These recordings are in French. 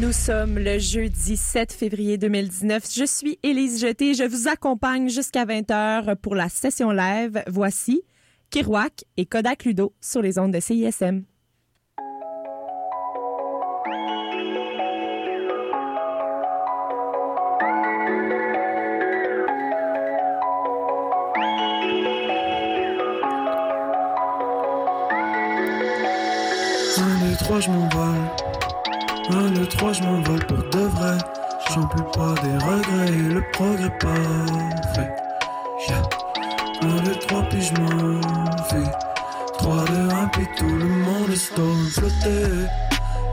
Nous sommes le jeudi 7 février 2019. Je suis Élise Jeté. Je vous accompagne jusqu'à 20h pour la session live. Voici Kirouac et Kodak Ludo sur les ondes de CISM. Trois, je m'envole. Deux, trois, je m'envole pour de vrai. J'en plus pas des regrets et le progrès pas fait. Yeah. Deux, trois, puis je m'enfuis. Trois, deux, un, puis tout le monde est stone flotté.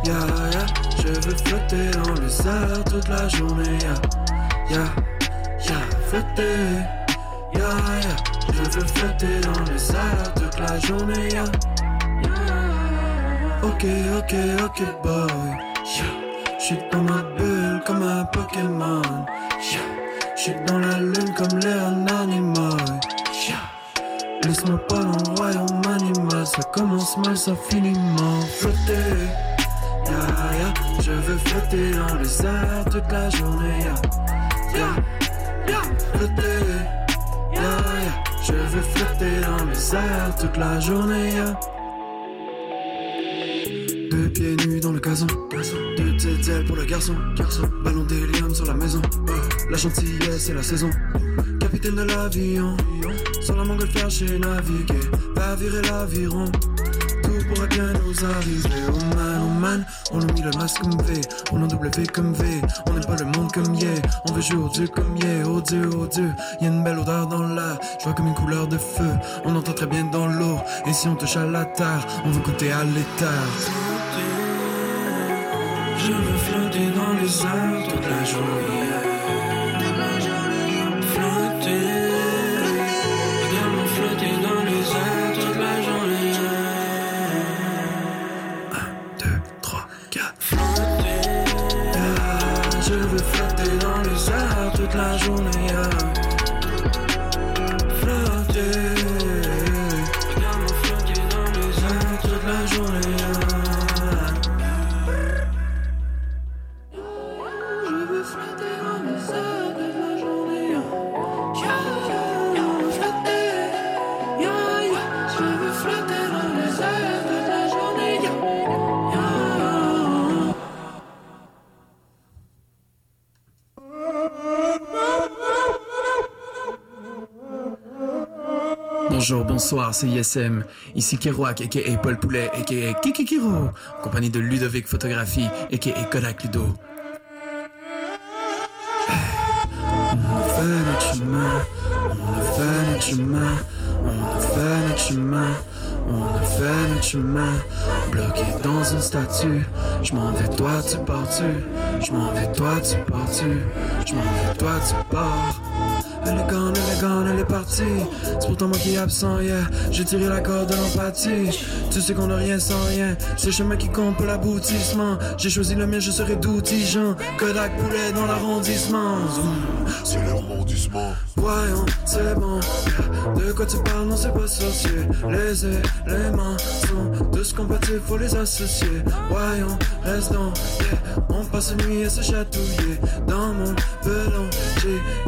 Yeah, yeah. Je veux flotter dans les airs toute la journée. Yeah, yeah, yeah. Flotter. Yeah, yeah. Je veux flotter dans les airs toute la journée. Yeah. Ok, ok, ok, boy. Yeah. J'suis dans ma bulle comme un Pokémon. Yeah. J'suis dans la lune comme Léonard Nimoy. Laisse-moi pas dans royaume animal. Ça commence mal, ça finit mal. Flotter. Yeah, yeah. Je veux flotter dans les airs toute la journée. Yeah, yeah. Flotter. Yeah, yeah. Je veux flotter dans les airs toute la journée. Yeah. Pieds nus dans le gazon, deux tételles pour le garçon, garçon. Ballon d'hélium sur la maison, la gentillesse et la saison. Capitaine de l'avion, sur la montgolfière j'ai navigué, pas virer l'aviron. Tout pourrait bien nous arriver, oh man, oh man. On a mis le masque comme V, on en W comme V. On n'aime pas le monde comme yeah, on veut jouer au Dieu comme yeah, oh Dieu, oh Dieu. Y a une belle odeur dans l'air, je vois comme une couleur de feu. On entend très bien dans l'eau, et si on touche à la terre, on veut goûter à l'éther. Je veux flotter dans les airs toute la journée. Bonsoir, c'est ISM. Ici Kerouac, a.k.a. Paul Poulet, a.k.a. Kiki Kiro, en compagnie de Ludovic Photographie, a.k.a. Kodak Ludo. On fait notre chemin, on fait notre chemin, on fait notre chemin, on fait notre chemin, bloqué dans une statue. Je m'en vais, toi tu pars-tu, je m'en vais, toi tu pars-tu, je m'en vais, toi tu pars. Elle est gone, elle est gone, elle est partie. C'est pourtant moi qui est absent, yeah. J'ai tiré la corde de l'empathie. Tu sais qu'on a rien sans rien. C'est le chemin qui compte pour l'aboutissement. J'ai choisi le mien, je serai d'outigeant. Kodak poulet dans l'arrondissement. C'est l'arrondissement. Voyons, c'est bon. De quoi tu parles, non, c'est pas sorcier. Les éléments sont tous compatibles, faut les associer. Voyons, restons, yeah. On passe une nuit à se chatouiller.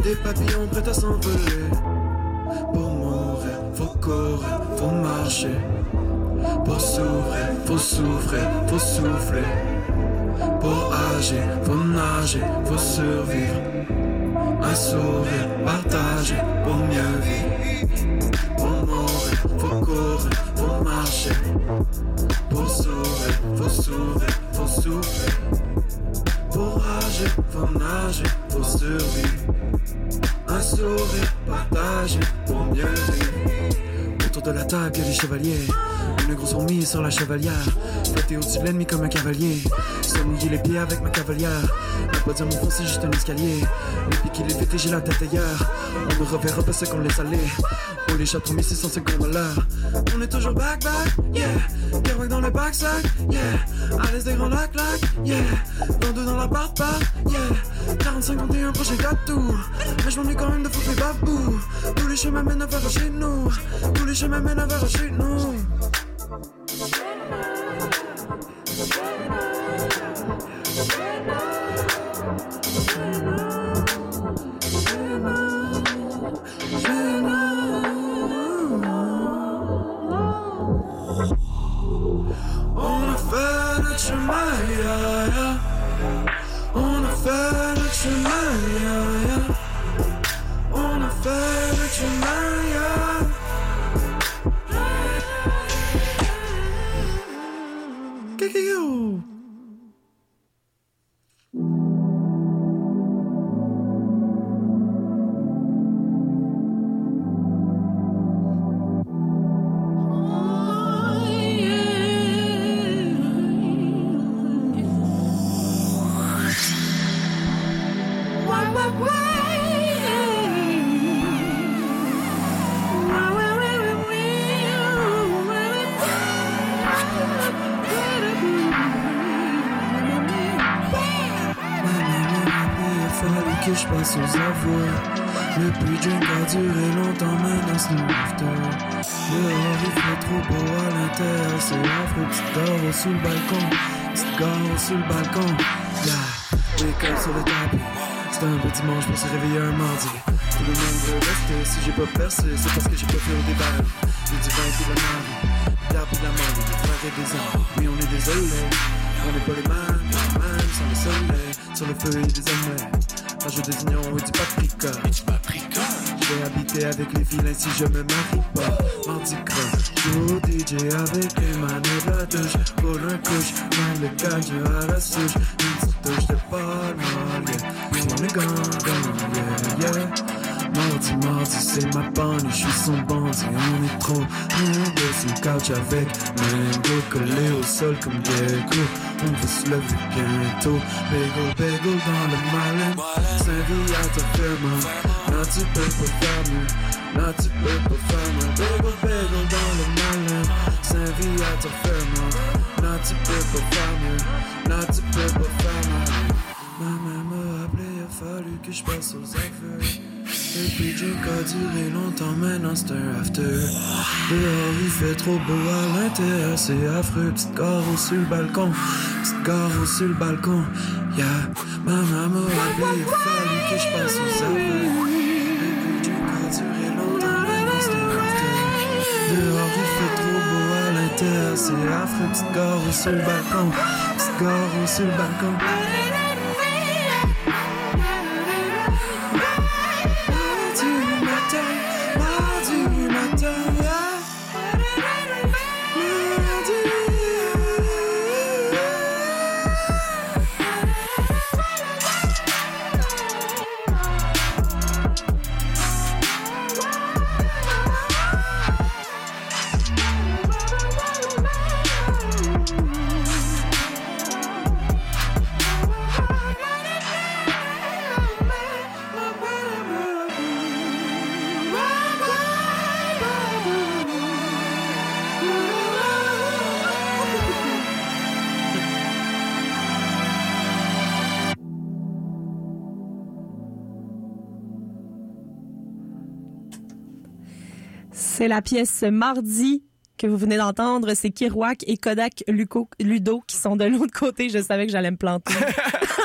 Des papillons prêts à s'envoler. Pour mourir, faut courir, faut marcher. Pour s'ouvrir, faut souffrir, faut souffler. Pour agir, faut nager, faut survivre. Un sourire, partager pour mieux vivre. Pour mourir, faut courir, faut marcher. Pour s'ouvrir, faut s'ouvrir, faut souffler. Pour agir, faut nager, faut survivre. Un sourire, partager pour mieux vivre. Autour de la table, y'a les chevaliers. Une grosse fourmi sur la chevalière. Flotter au-dessus de l'ennemi comme un cavalier. Se mouiller les pieds avec ma cavalière. Ne pas dire mon fond, c'est juste un escalier. Les pieds qui les pété, j'ai la tête ailleurs. On me reverra parce qu'on laisse aller. Les chapeaux, mais c'est 100 secondes à l'heure. On est toujours back, back, yeah. Kerouac dans le backsack, yeah. À l'aise des grands lacs, lacs, yeah. Dans deux dans la part, part, yeah. 45, 51, prochain 4 tours. Mais je m'ennuie quand même de foutre les babous. Tous les chemins mènent vers chez nous. Tous les chemins mènent vers chez nous. Le plus drink a duré longtemps, maintenant c'est une after. Dehors, il fait trop beau à l'intérieur, c'est affreux. Petite gare sous le balcon, petite sous le balcon. Yeah, up sur le tapis. C'est un beau dimanche pour se réveiller un mardi. Tout le monde veut rester, si j'ai pas percé, c'est parce que j'ai pas fait au départ. J'ai du vin puis de la marde, de la marde, des frères et des hommes. Oui, on est désolé, on n'est pas les mêmes, les mêmes, sans le soleil, sur le feu et des amis. Rajoute des oignons et du paprika. Je vais habiter avec les vilains si je me marie pas. Mardi gras, joue DJ avec les manettes de la douche. Roule un couche, mets le gagne à la souche. Une petite touche de palme, yeah. C'est ma bande, je suis son bandit, on est trop nombreux sur le couch avec Mango collé au sol comme gecko. On va se lever bientôt, bagel, bagel dans le malin. Saint-Vie à ta ferme, là tu peux pas faire mieux, là tu peux pas faire mieux. Bagel, bagel dans le malin. Saint-Vie à ta ferme, là tu peux pas faire mieux, là tu peux pas faire mieux. Maman m'a appelé, a fallu que je passe aux affaires. Le drink a duré longtemps, maintenant c'est un after. Dehors il fait trop beau à l'intérieur, c'est affreux. Petite carreau sur le balcon, petite carreau sur le balcon. Yeah, maman m'a appelé, il a fallu que je passe aux affaires. Le a duré longtemps, maintenant c'est un after. Dehors il fait trop beau à l'intérieur, c'est affreux. Petite carreau sur le balcon, petite carreau sur le balcon. La pièce Mardi que vous venez d'entendre. C'est Kirouac et Kodak Luco- Ludo qui sont de l'autre côté. Je savais que j'allais me planter.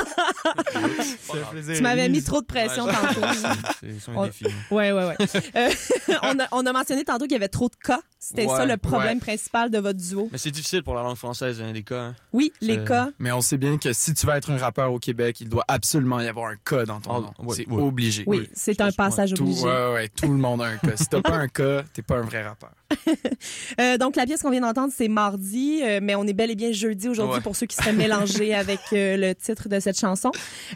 tu m'avais mis trop de pression Ouais, tantôt. C'est On- un défi. Ouais, ouais, ouais. Euh, on, a, on a mentionné tantôt qu'il y avait trop de cas. C'était Ouais, ça le problème ouais. principal de votre duo. Mais c'est difficile pour la langue française, hein, les cas. hein. Oui, les cas. Mais on sait bien que si tu vas être un rappeur au Québec, il doit absolument y avoir un cas dans ton Ah, nom. ouais, c'est obligé. Oui, c'est un passage Tout, obligé. ouais, ouais, tout le monde a un cas. Si t'as pas un cas, t'es pas un vrai rappeur. Euh, donc, la pièce qu'on vient d'entendre, c'est mardi, euh, mais on est bel et bien jeudi aujourd'hui Ouais. pour ceux qui seraient mélangés avec euh, le titre de cette chanson.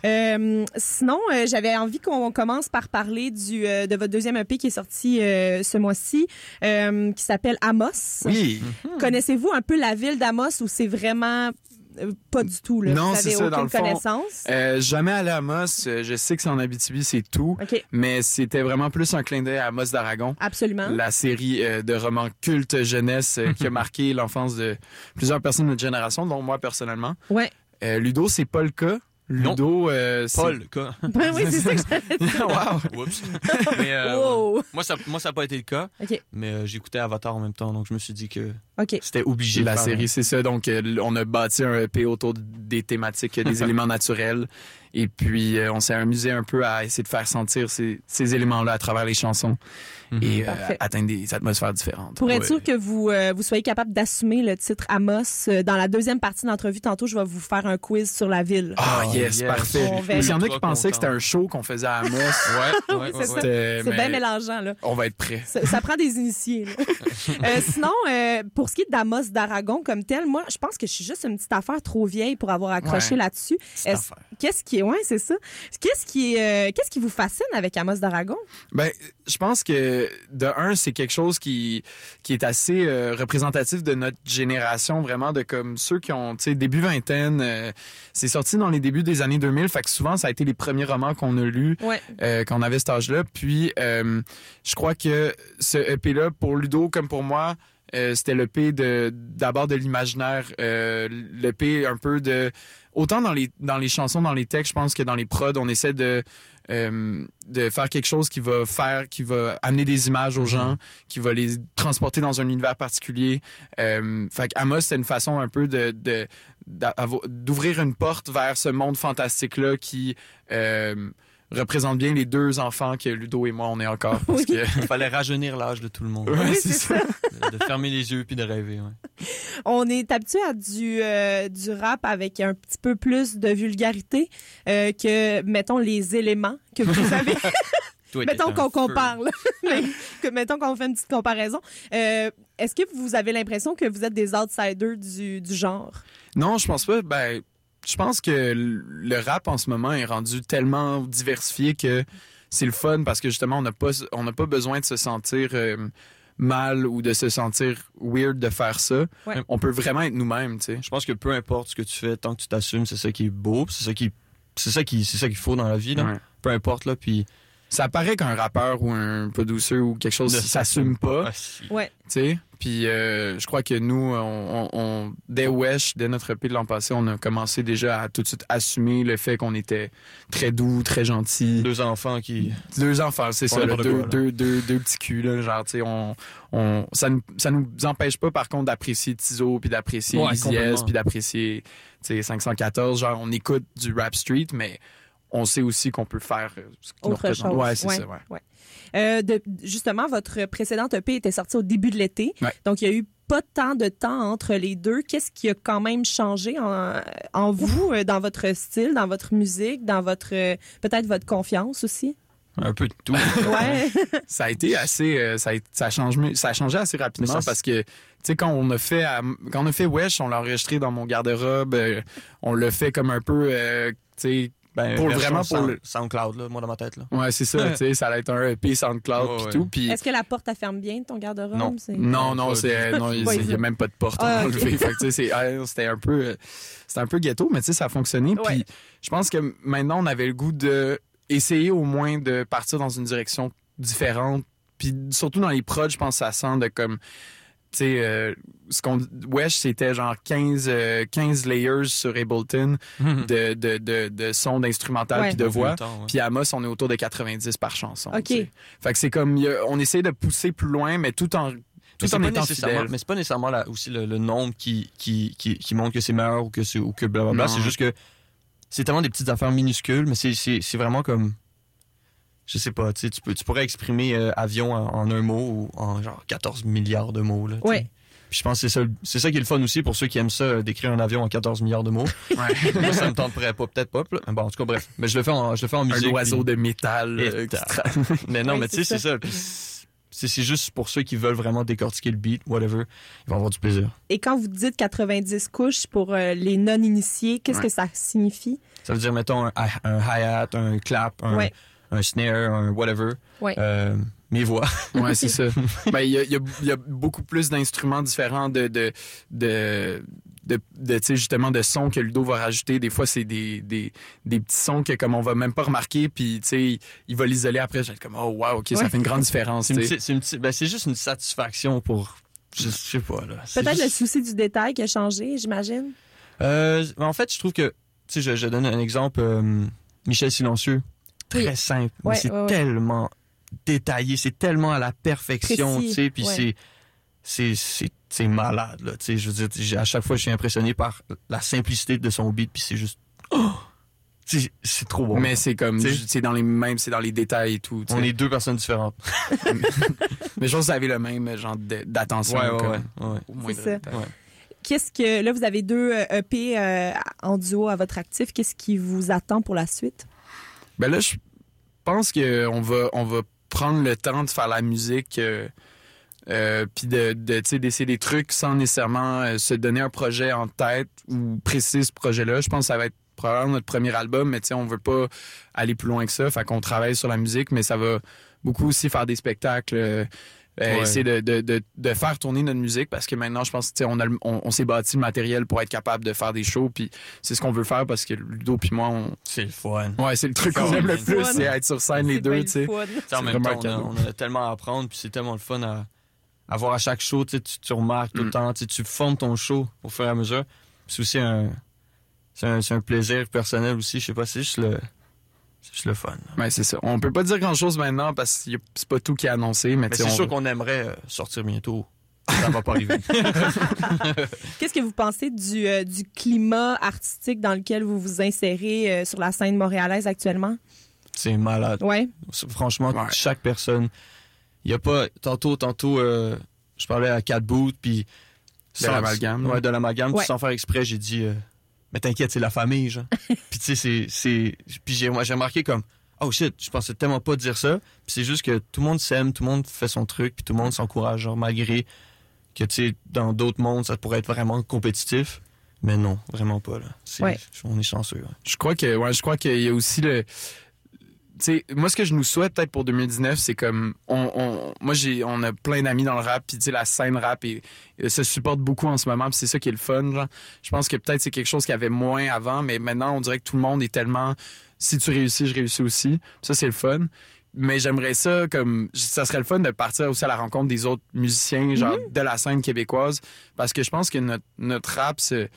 Euh, sinon, euh, j'avais envie qu'on commence par parler du, euh, de votre deuxième EP qui est sorti euh, ce mois-ci, euh, qui s'appelle Amos. Oui. Connaissez-vous un peu la ville d'Amos où c'est vraiment euh, pas du tout, là? Non, Vous c'est ça, dans le fond. connaissance? Euh, jamais allé à Amos. Je sais que c'est en Abitibi, c'est tout. OK, Mais c'était vraiment plus un clin d'œil à Amos d'Aragon. absolument. La série euh, de romans culte jeunesse euh, qui a marqué l'enfance de plusieurs personnes de notre génération, dont moi personnellement. Ouais. Euh, Ludo, c'est pas le cas. Ludo, euh, c'est- Paul, cas. Ben oui, c'est ça que j'allais dire. wow. Oups. Mais, euh, Wow. Moi, ça moi, ça n'a pas été le cas. OK, Mais euh, j'écoutais Avatar en même temps, donc je me suis dit que OK. c'était obligé de La série, c'est ça. Donc, euh, on a bâti un EP autour des thématiques, des éléments naturels. Et puis, euh, on s'est amusé un peu à essayer de faire sentir ces, ces éléments-là à travers les chansons Mhm. et euh, atteindre des atmosphères différentes. Pour être Ouais. sûr que vous, euh, vous soyez capable d'assumer le titre Amos, euh, dans la deuxième partie de l'entrevue, tantôt, je vais vous faire un quiz sur la ville. Ah, Euh, Yes, yes. parfait. S'il y en a qui pensaient que c'était un show qu'on faisait à Amos, Ouais, ouais, ouais, c'est ouais. ça. c'était- C'est mais bien mélangeant, là. on va être prêt. Ça, ça prend des initiés. Euh, sinon, euh, pour ce qui est d'Amos d'Aragon comme tel, moi, je pense que je suis juste une petite affaire trop vieille pour avoir accroché Ouais. là-dessus. Qu'est-ce qui est, ouais, c'est ça. Qu'est-ce qui euh, qu'est-ce qui vous fascine avec Amos d'Aragon? Ben, je pense que de un, c'est quelque chose qui qui est assez euh, représentatif de notre génération, vraiment de comme ceux qui ont, tu sais, début vingtaine. euh, c'est sorti dans les débuts des années 2000, fait que souvent ça a été les premiers romans qu'on a lus Ouais. quand on avait cet âge-là. Puis, je crois que ce EP-là, pour Ludo comme pour moi, euh, c'était l'EP de d'abord de l'imaginaire, euh, l'EP un peu de autant dans les dans les chansons, dans les textes, je pense que dans les prods, on essaie de euh, de faire quelque chose qui va faire, qui va amener des images aux gens, qui va les transporter dans un univers particulier. Euh, fait que Amos, c'est une façon un peu de de- d'avo- d'ouvrir une porte vers ce monde fantastique là qui euh, représente bien les deux enfants que Ludo et moi on est encore parce Oui. que Il fallait rajeunir l'âge de tout le monde. Ouais, oui, c'est ça. De, de fermer les yeux puis de rêver. ouais. On est habitué à du, euh, du rap avec un petit peu plus de vulgarité euh, que, mettons, les éléments que vous avez. Mettons qu'on compare, là. Mais que- mettons qu'on fait une petite comparaison. Euh, Est-ce que vous avez l'impression que vous êtes des outsiders du, du genre? Non, je pense pas. Ben, je pense que le rap en ce moment est rendu tellement diversifié que c'est le fun parce que justement on n'a pas on n'a pas besoin de se sentir euh, mal ou de se sentir weird de faire ça. Ouais. On peut vraiment être nous-mêmes, tu sais. Je pense que peu importe ce que tu fais, tant que tu t'assumes, c'est ça qui est beau, c'est ça qui c'est ça qui c'est ça qu'il faut dans la vie là. Ouais. Peu importe là, puis Ça paraît qu'un rappeur ou un producer ou quelque chose ne s'assume pas. Ouais. tu sais. Puis euh, je crois que nous, on, on, on- dès Wesh, dès notre EP de l'an passé, on a commencé déjà à tout de suite assumer le fait qu'on était très doux, très gentil. Deux enfants qui Deux enfants, c'est ça, là, deux, quoi, là. deux, deux, deux petits culs, là, genre, tu sais, on, on, ça, nous, ça nous empêche pas, par contre, d'apprécier Tizo, puis d'apprécier Ouais, Easy complètement. S, puis d'apprécier, tu sais, 514, genre, on écoute du rap street, mais on sait aussi qu'on peut faire euh, ce Autre représente. chose. Ouais, c'est ça, ouais. Euh, de- justement, votre précédente EP était sortie au début de l'été. Ouais. Donc, il y a eu pas tant de temps entre les deux. Qu'est-ce qui a quand même changé en, en vous, euh, dans votre style, dans votre musique, dans votre euh, peut-être votre confiance aussi? un peu de tout. Ouais. Ça a été assez, euh, ça a, ça a changé, ça a changé assez rapidement ça, parce que, tu sais, quand on a fait, à- quand on a fait Wesh, on l'a enregistré dans mon garde-robe, euh, on l'a fait comme un peu, euh, tu sais, Ben, Pour vraiment pour Sound- le- SoundCloud là, moi dans ma tête là. ouais, c'est ça, tu sais, ça allait être un EP SoundCloud puis ouais. tout, puis Est-ce que la porte, elle ferme bien de ton garde-robe? Non. Non, non, c'est non, il Ouais, n'y a même pas de porte Ah, à enlever. Ah, c'était un peu euh, c'était un peu ghetto, mais tu sais ça a fonctionné. Puis je pense que maintenant on avait le goût de essayer au moins de partir dans une direction différente. Puis surtout dans les prods, je pense que ça sent de comme tu sais euh, ce qu'on Wesh c'était genre 15 euh, 15 layers sur Ableton de de de, de sons d'instrumental puis de voix. Puis Amos, on est autour de 90 par chanson. OK. Fait que c'est comme, il y a- on essaie de pousser plus loin, mais tout en, Mais tout c'est en pas étant nécessairement- fidèle. Mais c'est pas nécessairement là, aussi le, le nombre qui, qui, qui, qui montre que c'est meilleur ou que c'est ou que blablabla. Non. C'est juste que c'est tellement des petites affaires minuscules, mais c'est, c'est, c'est vraiment comme. Je sais pas, tu sais, tu, peux, tu pourrais exprimer euh, avion en, en un mot ou en genre 14 milliards de mots. Là. Ouais. Puis je pense que c'est ça, c'est ça qui est le fun aussi pour ceux qui aiment ça, euh, d'écrire un avion en 14 milliards de mots. Ouais. Moi, ça me tenterait pas, peut-être pas. là. Bon, en tout cas, bref. Mais je le fais en, je le fais en un musique. oiseau puis- de métal. Euh, Mais non, Ouais, mais tu sais, c'est ça. C'est, juste pour ceux qui veulent vraiment décortiquer le beat, whatever. Ils vont avoir du plaisir. Et quand vous dites 90 couches pour euh, les non-initiés, qu'est-ce Ouais. que ça signifie? Ça veut dire, mettons, un, hi- un hi-hat, un clap, un, Ouais. Un snare, un whatever. Ouais. Euh, mes voix. ouais, c'est ça. Ben, il y a, il y a- il y a beaucoup plus d'instruments différents de, de, de, de, de, tu sais, justement, de sons que Ludo va rajouter. Des fois, c'est des, des, des petits sons que, comme on va même pas remarquer, puis, tu sais, il va l'isoler après. J'ai comme, oh, wow, OK, ça fait une grande différence, C'est, ben, c'est juste une satisfaction pour. Je, je sais pas, là. Peut-être le souci du détail qui a changé, j'imagine. Euh, en fait, je trouve que. Tu sais, je, je donne un exemple. euh, Michel Silencieux. Très Oui. simple. Ouais, mais c'est ouais, ouais. tellement détaillé. C'est tellement à la perfection, tu sais. Puis ouais. c'est. C'est, malade, là. Tu sais, je veux dire, à chaque fois, je suis impressionné par la simplicité de son beat. Puis c'est juste. Oh! C'est, c'est trop bon. Mais c'est comme, c'est dans les mêmes, c'est dans les détails et tout. On est deux personnes différentes. Mais je pense que vous avez le même genre de- d'attention. Ouais, ouais, comme, ouais. ouais. au qu'est-ce que là vous avez deux euh, EP euh, en duo à votre actif. Qu'est-ce qui vous attend pour la suite? Ben là, je pense qu'on va, on va prendre le temps de faire la musique. euh, euh, puis de, de d'essayer des trucs sans nécessairement euh, se donner un projet en tête ou préciser ce projet-là. Je pense que ça va être probablement notre premier album, mais tu sais, on veut pas aller plus loin que ça. Fait qu'on travaille sur la musique, mais ça va beaucoup aussi faire des spectacles. Euh, euh, Ouais. essayer de, de, de, de faire tourner notre musique parce que maintenant je pense que tu sais, on, a on, on s'est bâti le matériel pour être capable de faire des shows puis c'est ce qu'on veut faire parce que Ludo puis moi on C'est le fun. ouais c'est le truc qu'on aime le plus c'est être sur scène les deux tu sais en même temps, on a, on a tellement à apprendre, puis c'est tellement le fun à, à voir à chaque show. Tu, tu, remarques tout le Mm. temps, tu, formes ton show au fur et à mesure. C'est aussi un, c'est un, c'est un plaisir personnel aussi. Je sais pas, c'est juste le, c'est juste le fun. Ouais, c'est ça. On peut pas dire grand chose maintenant parce que c'est pas tout qui est annoncé, mais, c'est on sûr qu'on aimerait euh, sortir bientôt. Ça va pas arriver. Qu'est-ce que vous pensez du, euh, du climat artistique dans lequel vous vous insérez euh, sur la scène montréalaise actuellement? c'est malade. Ouais. Franchement, Ouais. chaque personne. Il y a pas. Tantôt, tantôt, euh, je parlais à Cat Boot, puis. De l'amalgame. Ouais, de l'amalgame. Ouais. Sans faire exprès, j'ai dit. Mais t'inquiète, c'est la famille, genre. puis tu sais, c'est- c'est. Puis j'ai moi, j'ai remarqué comme. Oh shit, je pensais tellement pas dire ça. Puis c'est juste que tout le monde s'aime, tout le monde fait son truc, puis tout le monde s'encourage, genre, malgré que, tu sais, dans d'autres mondes, ça pourrait être vraiment compétitif. Mais non, vraiment pas, là. C'est- Ouais. On est chanceux, ouais. Je crois que ouais, je crois qu'il y a aussi le sais, moi ce que je nous souhaite peut-être pour 2019, c'est comme on, on moi j'ai on a plein d'amis dans le rap puis tu sais la scène rap et, et se supporte beaucoup en ce moment, puis c'est ça qui est le fun genre. Je pense que peut-être c'est quelque chose qu'il y avait moins avant, mais maintenant on dirait que tout le monde est tellement si tu réussis, je réussis aussi. Ça c'est le fun. Mais j'aimerais ça comme ça serait le fun de partir aussi à la rencontre des autres musiciens genre de la scène québécoise parce que je pense que notre notre rap c'est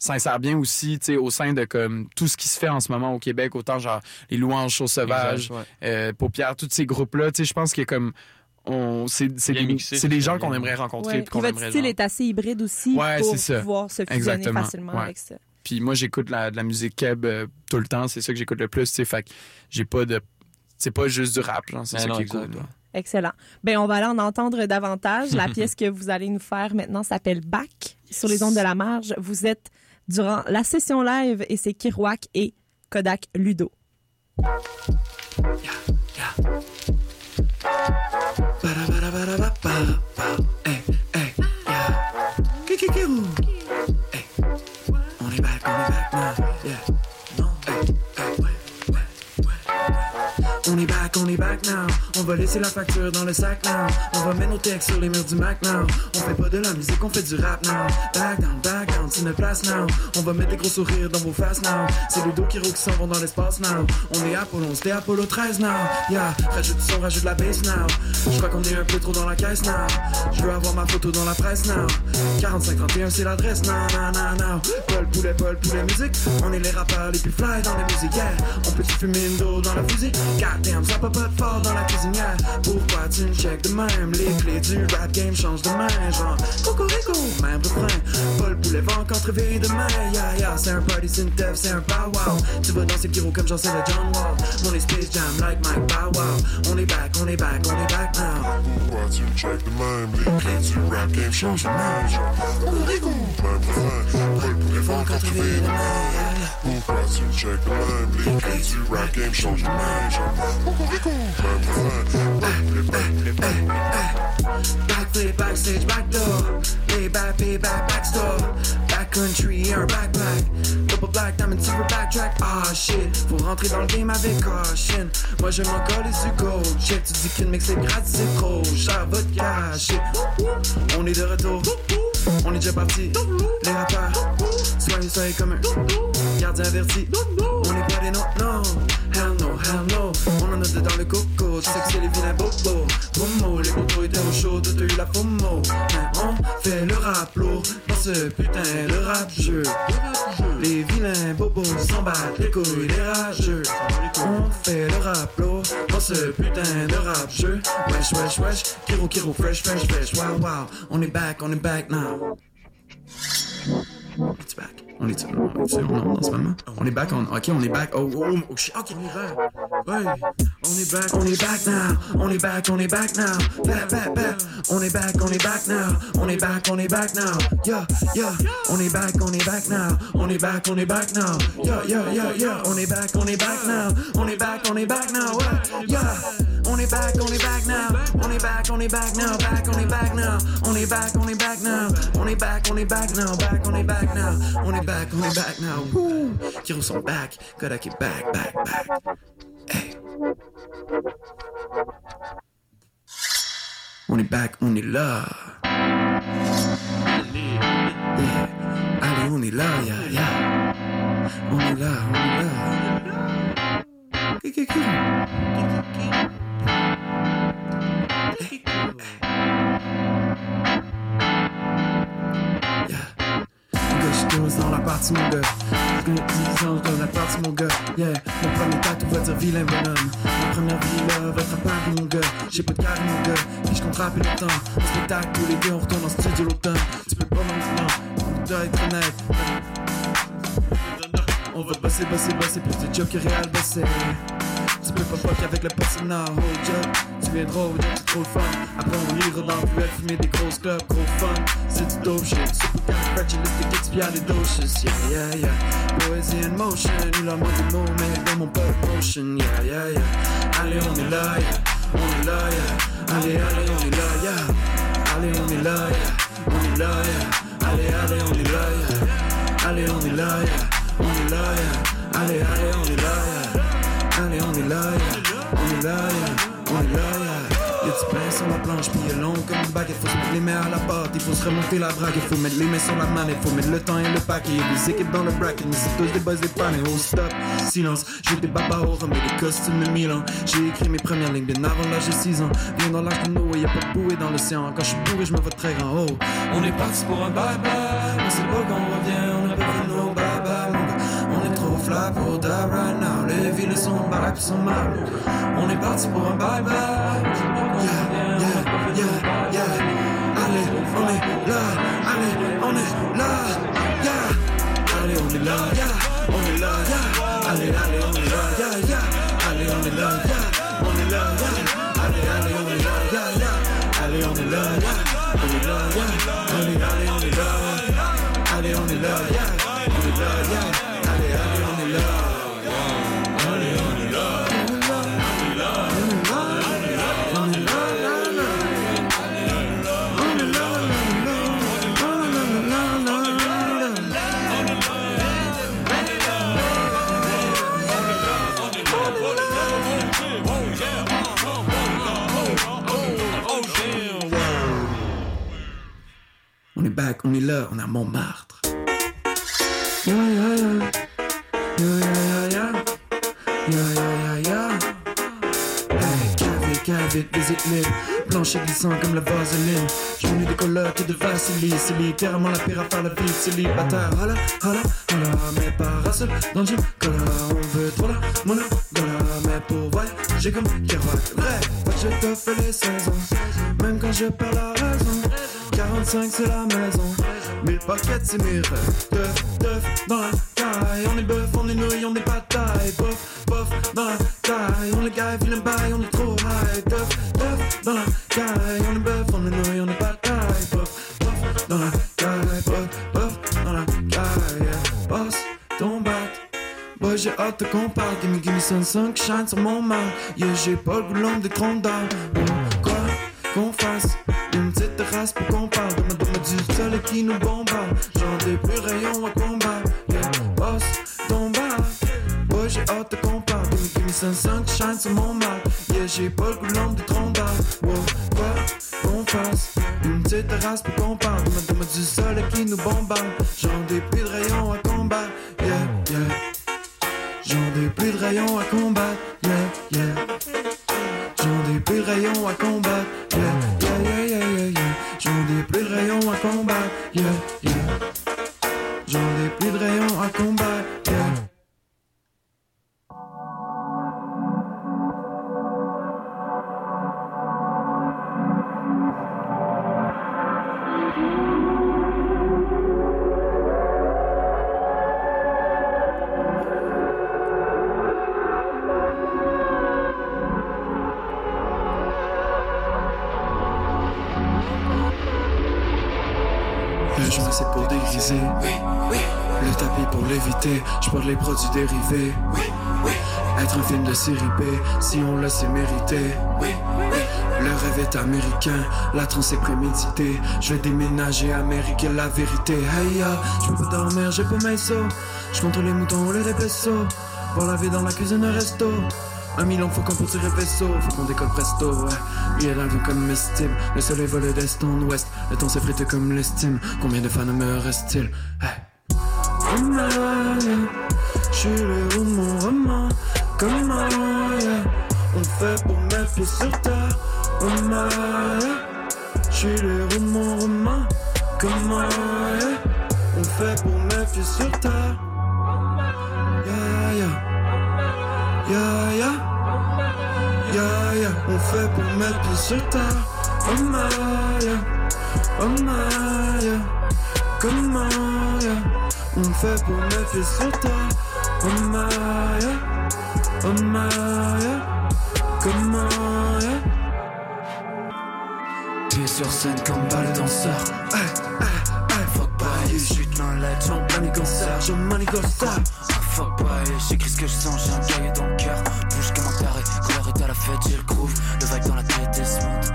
s'insère bien aussi, tu sais, au sein de comme tout ce qui se fait en ce moment au Québec, autant genre les louanges choses sauvages, Exact, ouais. euh, paupières, tous ces groupes-là, tu sais, je pense que comme on, c'est, des, gens qu'on aimerait rencontrer, Ouais. puis qu'on Puis votre aimerait style genre- est assez hybride aussi Ouais, pour c'est ça. pouvoir se fusionner Exactement. facilement Ouais. avec ça. Puis moi, j'écoute la, de la musique keb euh, tout le temps, c'est ça que j'écoute le plus, fait j'ai pas de, c'est pas juste du rap, genre, c'est ça non, qui est cool. Excellent. Ben on va aller en entendre davantage. La pièce que vous allez nous faire maintenant s'appelle Back sur les ondes de la marge. Vous êtes durant la session live et c'est Kirouac et Kodak Ludo. On est back, on est back now. On va laisser la facture dans le sac now. On va mettre nos textes sur les murs du Mac now. On fait pas de la musique, on fait du rap now. Back down, back down, c'est notre place now. On va mettre des gros sourires dans vos faces now. C'est le dos qui roule qui s'en vont dans l'espace now. On est Apollo, on c'était Apollo 13 now. Yeah, rajoute du son, rajoute la bass now. Je crois qu'on est un peu trop dans la caisse now. Je veux avoir ma photo dans la presse now. 4531, c'est l'adresse now, now, now, now. Paul Poulet, Paul Poulet musique. On est les rappeurs les plus fly dans la musique, yeah. On peut-tu fumer une dos dans la fusée? Goddamn, ça peut pas fort dans la cuisinière. Pourquoi tu me check de même? Les clés du rap game changent de main, genre. Cocorico, même refrain. Paul Poulet va encore crever demain, yeah, yeah. C'est un party, c'est une teuf, c'est un pow wow. Tu vas danser pyro comme j'en sais le John Wall. On est Space Jam like Mike Bow Wow. On est back, on est back, on est back now. Pourquoi tu me check de même? Les clés du rap game changent de main. Genre, Cocorico, même refrain. Paul Poulet va encore trouver demain. Pourquoi tu me check même? Les du rap game changent de main. Poulet. Backflip, backstage, back, pay back, backstore. Backcountry, un backpack. Double black, diamond silver backtrack. Ah shit, faut rentrer dans le game avec caution. Moi je m'en colle du gold. Shit, tu dis qu'une mix c'est gratis, c'est trop cher, votre cash. Shit. On est de retour. On est déjà parti. Les rappeurs, soyez, soyez comme un gardien averti. On est pas des non, non. Hell no, hell no. On en a deux dans le coco. Tu sais que c'est les vilains bobos. Momo, les motos étaient au chaud, eu la FOMO. Mais on fait le rap lourd dans ce putain de rap jeu. Les vilains bobos s'en battent les couilles, les rageux. On fait le rap lourd dans ce putain de rap jeu. Wesh, wesh, wesh. Kiro, Kiro, fresh, fresh, fresh. Wow, wow. On est back, on est back now. Est back. On est on est on est en ce moment. On est back. On, ok, on est back. Oh, oh, oh, shit. Ok, on y va. Ouais. On est back, on est back now. On est back, on est back now. Back, back, back. On est back, on est back now. On est back, on est back now. Yeah, yeah. On est back, on est back now. On est back, on est back now. Yeah, yeah, yeah, yeah. On est back, on est back now. On est back, on est back now. Yeah. Est back, on est back now. On est back, on est back now. Back, on est back now. On est back, on est back now. On est back, on est back now. Back, on est back now. On est back, on est back now. Woo. Kiro sont back. Kodak est back, back, back. Hey. On est back, on est là. Yeah. Allez, on est là, yeah, yeah. On est là, on est là. Dans la partie, mon gars. Je connais 10 ans dans la partie, mon gars. Yeah. Mon premier tatou va dire vilain bonhomme. Ma première vie, là, va être à Paris, mon gars. J'ai pas de carré, mon gars. Puis je compte rapper le temps. En spectacle, tous les deux, on retourne en studio l'automne. Tu peux pas maintenant. On doit être honnête. On va bosser, bosser, bosser. Plus de job que réel bosser. Tu peux pas fuck avec le personnel, hold up. Tu viens drôle, c'est trop fun. Après, on ira dans le ruelle, fumer des grosses clubs, gros fun. C'est du dope shit, super califragilistic, expia les doses. Yeah, yeah, yeah. Poésie in motion, il a manqué de mots, mais dans mon pop motion. Yeah, yeah, yeah. Allez, on est là, yeah. On est là, yeah. Allez, allez, on est là, yeah. Allez, on est là, yeah. On est là, yeah. Allez, allez, on est là, yeah. Allez, on est là, yeah. On est là, yeah. Allez, allez, on est là, yeah. Allez, on est là, on est là, on est là. Y'a du pain sur la planche, puis il long comme une baguette. Faut se mettre les mains à la porte, il faut se remonter la braque. Il faut mettre les mains sur la manette, faut mettre le temps et le paquet. Y'a des équipes dans le bracket, mais c'est tous des boys des pannes. Oh stop, silence, j'ai des babas au rhum et des costumes de Milan. J'ai écrit mes premières lignes bien avant l'âge de 6 ans. Viens dans l'âge de y'a pas de bouée dans l'océan. Quand je suis bourré, je me vois très grand. Oh, on est parti pour un bye-bye. On sait quand on revient, on Fly pour die right now. Les villes sont baraques sont mal. On est parti pour un bye bye. Yeah, yeah, yeah, yeah. Allez, on est là. Allez, on est là. Yeah. Allez, on est là. Yeah. On est là. Yeah. Allez, allez, on est là. Yeah, yeah. Allez, on est là. Yeah. On est là. Yeah. Allez, allez, on est là. Yeah, yeah. Allez, on est là. Yeah. On est là. Yeah. Allez. Allez, back, on est là, on est à Montmartre. Yeah, yeah, yeah. Plancher glissant comme la vaseline. J'ai des colocs et de. C'est littéralement la pire à la vie de célibataire. Hola, hola, hola, mais parasol dans le on veut trop la mono. Gola, mais pour voyager comme Kerouac. Je te fais les saisons. Même quand je perds la raison. 45 c'est la maison. Mille paquets c'est mes rêves. Teuf, teuf dans la caille. On est bœuf, on est nouilles, on est pataille. Bof, bof dans la caille. On est gars, on est trop high. Teuf, teuf dans la caille. On est bœuf, on est nouilles, on est pataille. Bof, bof dans la caille. Bof, bof dans la caille. Yeah. Boss, ton bat. Boy, j'ai hâte qu'on parle. Gimme, gimme, sun, sun, qui shine sur mon mal. Yeah, j'ai pas le boulon des troncs d'arbre. Quoi qu'on fasse une petite terrasse pour qu'on. Soleil qui nous bombarde. J'en ai plus rayon à combat. Yeah, boss, bar. Boy, j'ai hâte qu'on parle. Gimme, gimme, sun, sun, qui shine sur mon mal. Yeah, j'ai pas le boulon des troncs d'arbre. Wow, quoi qu'on fasse une petite terrasse pour qu'on parle. Demain du soleil qui nous bombarde. Yeah, produits dérivés. Oui, oui. Être un film de série B, si on le sait mériter. Oui, oui. Le rêve est américain, la transe est préméditée. Je vais déménager Amérique, la vérité. Hey ya, je peux pas dormir, j'ai pas mes sauts. Je contrôle les moutons, les vaisseaux. Pour la vie dans la cuisine, un resto. Un million faut qu'on pour tirer vaisseau, faut qu'on décolle presto, ouais. Lui est dans le comme comestible, le soleil vole d'est en ouest, le temps s'effrite comme l'estime. Combien de fans me reste-t-il? Hey. Suis le mon roman. Comment, yeah, on fait pour mettre pieds sur terre? Oh my, je suis le mon roman. Comment, yeah, on fait pour mettre pieds sur terre? Yeah, yeah, yeah, yeah, yeah, yeah, on fait pour mettre pieds sur terre? My, yeah, my, yeah, comment, yeah, on fait pour mettre pieds sur terre? Oh sur scène comme balle danseur. Hey, hey, hey, fuck bye, j'suis dans l'aide, j'en manigance, j'en manigance. Oh fuck bye, j'écris ce que je sens, j'ai un cahier dans le cœur. Bouge comme un carré, couleur est à la fête, j'ai le groove, le vibe dans la tête est smooth.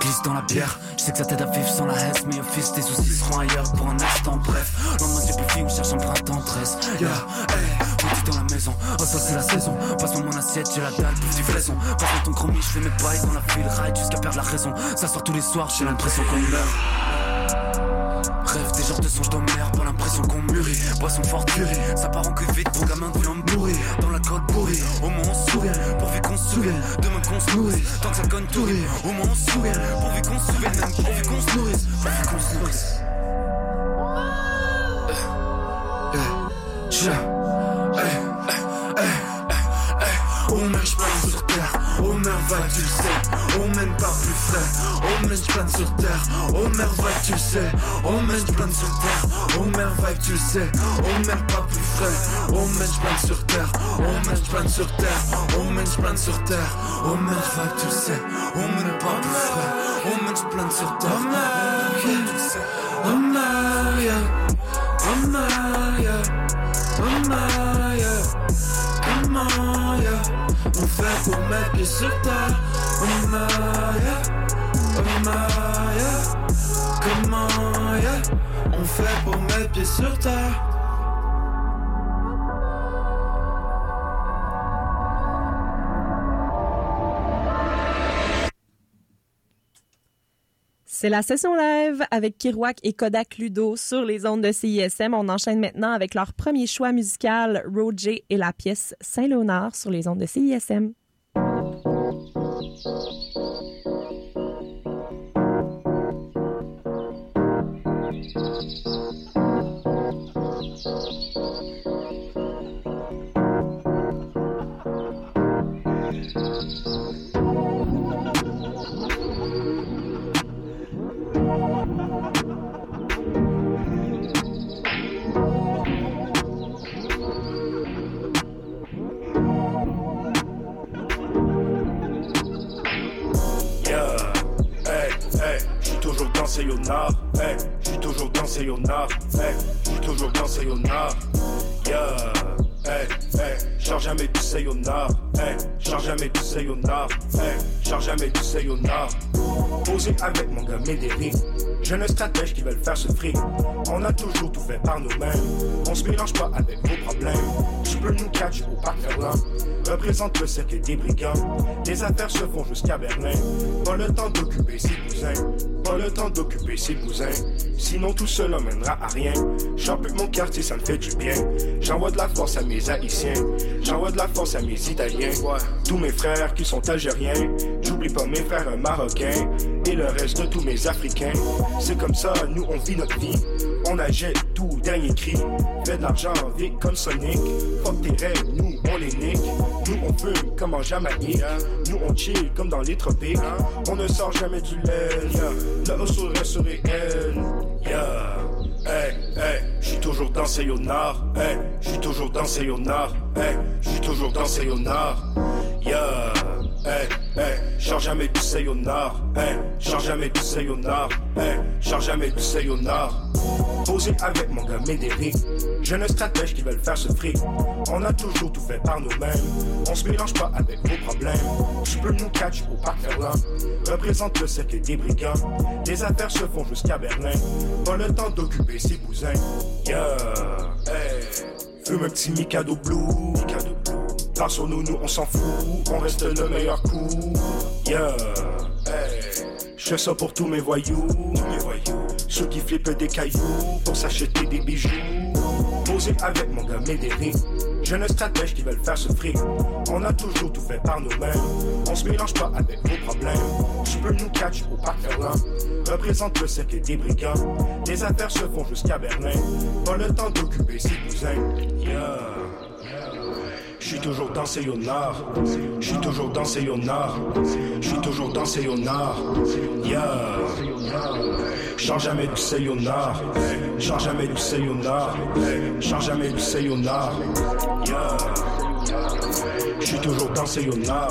Glisse dans la bière, je sais que ça t'aide à vivre sans la haine, mais au fils tes soucis seront ailleurs pour un instant. Bref, lendemain j'ai plus film, cherche un printemps 13. Yeah, hey dans la maison. Oh, ça c'est la saison. Passe-moi mon assiette, j'ai la dalle, plus du flaison. Passe-moi ton chromie, je fais mes bails dans la file ride jusqu'à perdre la raison. Ça sort tous les soirs, j'ai l'impression qu'on meurt. Rêve des genres de songes d'emmerde, pas l'impression qu'on mûrit. Boisson forte, ça part en vite pour gamin de bourrée. Dans côte pourrie, au moins on se souvient, pourvu qu'on se. Demain qu'on se tant que ça conne tout Au moins on se souvient, pourvu qu'on se même pourvu qu'on se nourrisse, pourvu qu'on se nourrisse. Uh, uh, uh, on marche pas sur terre, oh merveille tu le sais, on mène pas plus frais, on mène plane sur terre, oh merveille tu le sais, on mène plane sur terre, oh merveille tu le sais, on mène pas frais, on mène plane sur terre, on mène plane sur terre, on mène plane sur terre, oh merveille tu sais, on mène pas plus frais, on mène plane sur terre, oh merveille tu sais, oh Maria, oh Maria, oh Maria, comment yeah. On fait pour mettre pied sur terre. Oh Maya, oh Maya Comment yeah. On fait pour mettre pied sur terre C'est la session live avec Kirouac et Kodak Ludo sur les ondes de CISM. On enchaîne maintenant avec leur premier choix musical, Roger et la pièce Saint-Léonard sur les ondes de CISM. Jeunes stratèges qui veulent faire ce fric. On a toujours tout fait par nous-mêmes. On se mélange pas avec vos problèmes. Je peux nous catch au parc Représente le cercle des brigands. Les affaires se font jusqu'à Berlin. Pas le temps d'occuper ses cousins. Pas le temps d'occuper ses cousins. Sinon tout cela mènera à rien. J'occupe mon quartier, ça me fait du bien. J'envoie de la force à mes haïtiens. J'envoie de la force à mes italiens. Tous mes frères qui sont algériens. J'oublie pas mes frères marocains. Et le reste de tous mes africains. C'est comme ça, nous on vit notre vie. On achète tout, dernier cri. Fait de l'argent, vite comme Sonic. Fuck tes rêves, nous on les nique. Nous on fume comme en Jamaïque. Nous on chill comme dans les tropiques. On ne sort jamais du lait. Yeah. Le haut reste réel. Yeah. Hey, hey, j'suis toujours dans ces nord. Hey, j'suis toujours dans ces nord. Hey, j'suis toujours dans ces nord. Yeah. Hey, hey, change jamais du sayonara. Hey, change jamais du sayonara. Hey, change jamais du sayonara. Posé avec mon gars Médéric. Jeunes stratèges qui veulent faire ce fric. On a toujours tout fait par nous-mêmes. On se mélange pas avec vos problèmes. Tu peux nous catch au parc. Représente le cercle des brigands. Les affaires se font jusqu'à Berlin. Pas le temps d'occuper ses bousins. Yeah, hey. Fume un petit Mikado Blue. Mikado Blue. Par sur nous, nous on s'en fout. On reste le meilleur coup. Yeah, hey. Je fais ça pour tous mes voyous. Mes voyous. Ceux qui flippent des cailloux pour s'acheter des bijoux. Posé avec mon gars Médéric. Jeunes stratèges qui veulent faire ce fric. On a toujours tout fait par nous-mêmes. On se mélange pas avec vos problèmes. Tu peux nous catch au parc. Représente le cercle des brigands. Les affaires se font jusqu'à Berlin. Pas le temps d'occuper ses cousins. Yeah. Suis toujours dans ces nord. Je suis toujours dans ces nord. Je suis toujours dans ces nord. Yeah. Change jamais du sayonara. Change jamais du sayonara. Change jamais du sayonara. Yeah. Je suis toujours dans ces nord.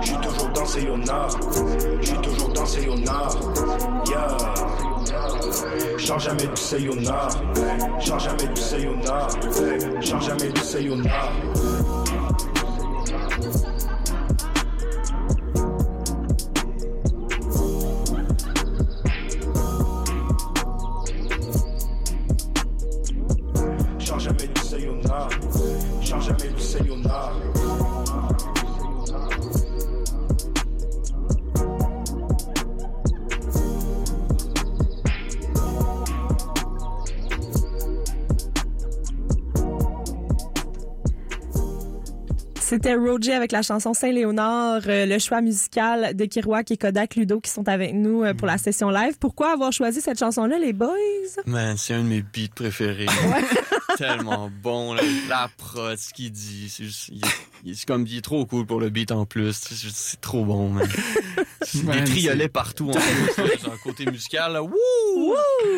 Je suis toujours dans ces nord. Je suis toujours dans ces nord. Yeah. Change jamais du sayonara. Change jamais du sayonara. Change jamais du sayonara. C'était Roger avec la chanson Saint-Léonard, euh, le choix musical de Kiroak et Kodak Ludo qui sont avec nous euh, pour la session live. Pourquoi avoir choisi cette chanson-là, les boys? Man, c'est un de mes beats préférés. Tellement bon, là. la prod, ce qu'il dit, c'est juste, il, est- il est comme, il est trop cool pour le beat en plus. C'est trop bon, man. Des triolets partout en genre côté musical, là. Wouh!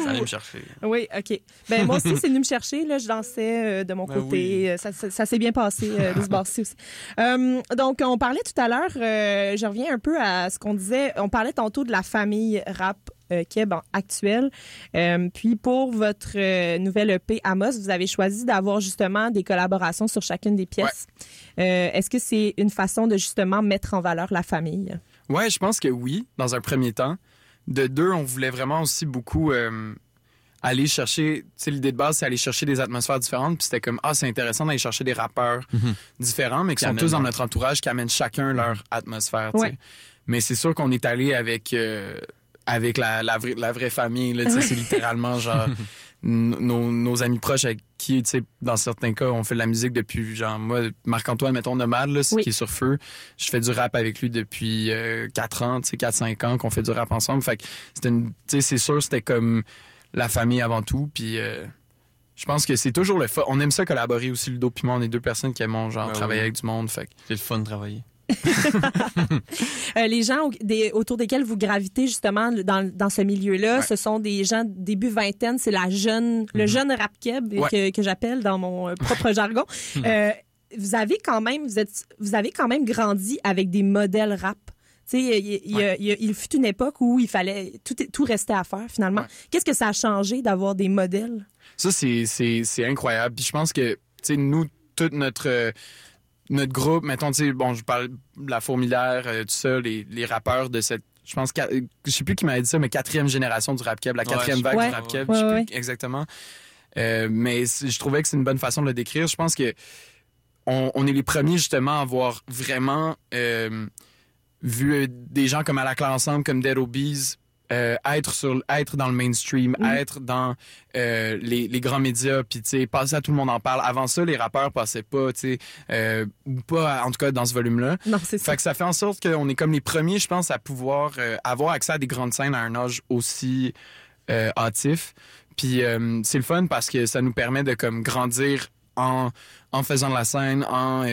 Ça allait me chercher. Oui, OK. Ben moi aussi, c'est venu me chercher. Là, je dansais euh, de mon Ben côté. oui. Euh, Ça, ça- ça s'est bien passé euh, de ce bord-ci aussi. Euh, donc, on parlait tout à l'heure, euh, je reviens un peu à ce qu'on disait. On parlait tantôt de la famille rap Keb en- actuelle. Euh, puis, pour votre euh, nouvelle EP Amos, vous avez choisi d'avoir justement des collaborations sur chacune des pièces. Euh, Est-ce que c'est une façon de justement mettre en valeur la famille? Ouais, je pense que oui, dans un premier temps. De deux, on voulait vraiment aussi beaucoup euh, aller chercher. Tu sais, l'idée de base, c'est aller chercher des atmosphères différentes. Puis c'était comme, ah, c'est intéressant d'aller chercher des rappeurs différents, mais qui Qui sont tous dans notre entourage, qui amènent chacun leur atmosphère. Ouais. Mais c'est sûr qu'on est allé avec. euh, avec la, la, vraie, la vraie famille, là, c'est littéralement genre nos, nos amis proches avec qui, tu sais, dans certains cas, on fait de la musique depuis, genre, moi, Marc-Antoine, mettons, Nomade, là, Oui. qui est sur feu, je fais du rap avec lui depuis 4 ans, tu sais, 4-5 ans qu'on fait du rap ensemble. Fait que c'était une, tu sais, c'est sûr, c'était comme la famille avant tout, puis euh, je pense que c'est toujours le fun. On aime ça collaborer aussi, Ludo puis moi, on est deux personnes qui aiment, genre, Ben travailler oui. avec du monde, fait que C'est le fun de travailler. Euh, les gens des- autour desquels vous gravitez justement dans, dans ce milieu-là, Ouais. ce sont des gens début vingtaine, c'est la jeune, le jeune rap keb Ouais. que, que j'appelle dans mon euh, propre jargon. Euh, vous avez quand même, vous êtes, vous avez quand même grandi avec des modèles rap. Tu sais, il, il- a- il il fut une époque où il fallait tout, tout restait à faire finalement. Ouais. Qu'est-ce que ça a changé d'avoir des modèles? Ça, c'est, incroyable. Puis je pense que, tu sais, nous, tout notre, notre groupe, mettons, tu sais, bon, je parle de la fourmilière, euh, tout ça, les, les rappeurs de cette, je pense, je sais plus qui m'avait dit ça, mais quatrième génération du rap keb, la quatrième vague Ouais. du rap keb, Ouais, je sais ouais. plus exactement. Euh, mais je trouvais que c'est une bonne façon de le décrire. Je pense que on, on est les premiers, justement, à avoir vraiment euh, vu des gens comme À la classe ensemble, comme Dead Obies, euh, être sur être dans le mainstream, Mhm. être dans euh, les, les grands médias, puis tu sais passer à tout le monde en parle. Avant ça, les rappeurs passaient pas, tu sais, euh, ou pas en tout cas dans ce volume-là. Non, c'est ça. Fait que ça fait en sorte qu'on est comme les premiers, je pense, à pouvoir avoir accès à des grandes scènes à un âge aussi hâtif. Puis c'est le fun parce que ça nous permet de comme grandir en, en faisant de la scène, en,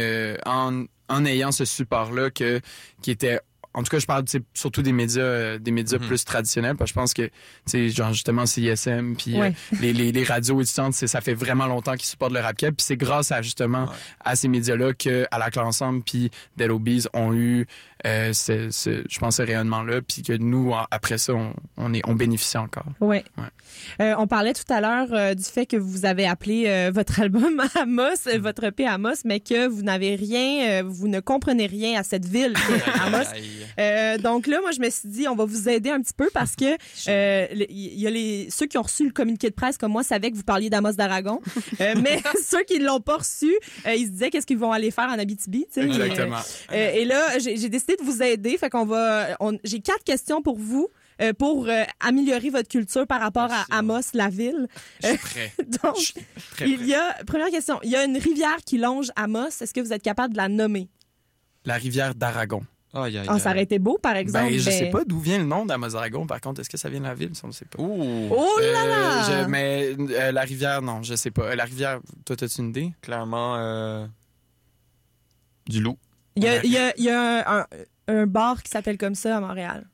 en, en ayant ce support-là que, qui était en tout cas, je parle tu sais, surtout des médias, euh, des médias Mhm. plus traditionnels, parce que je pense que, tu sais, genre justement CISM, puis Ouais. euh, les, les, les radios étudiantes, c'est- ça fait vraiment longtemps qu'ils supportent le rap keb, puis c'est grâce à justement Ouais. à ces médias-là que à la classe ensemble, puis Dead Obies ont eu euh, ce- ce- je pense, ce rayonnement-là, puis que nous, après ça, on, on, est, on bénéficie encore. Ouais. Ouais. Euh, on parlait tout à l'heure euh, du fait que vous avez appelé euh, votre album Amos, votre EP Amos, mais que vous n'avez rien, vous ne comprenez rien à cette ville Amos. Donc là, moi, je me suis dit, on va vous aider un petit peu parce que il y a les ceux qui ont reçu le communiqué de presse comme moi savaient que vous parliez d'Amos d'Aragon, mais ceux qui ne l'ont pas reçu, ils se disaient qu'est-ce qu'ils vont aller faire en Abitibi. tu sais. Exactement. Et là, j'ai j'ai décidé de vous aider. Fait qu'on va. on- J'ai quatre questions pour vous. euh, pour euh, améliorer votre culture par rapport Merci, à Amos, la ville. Je suis prêt. Donc, Je suis très il y a, première question, il y a une rivière qui longe Amos. Est-ce que vous êtes capable de la nommer? La rivière d'Aragon. Aïe, aïe, Ah, ça aïe. aurait été beau, par exemple. Ben, je mais- sais pas d'où vient le nom d'Amos d'Aragon. Par contre, est-ce que ça vient de la ville? Ça, on ne sait pas. Ouh, Oh là Euh, là! je- mais euh, la rivière, non, je sais pas. Euh, La rivière, toi, as-tu une idée? clairement euh, du loup. Il y a, y a- y a un, un- un bar qui s'appelle comme ça à Montréal.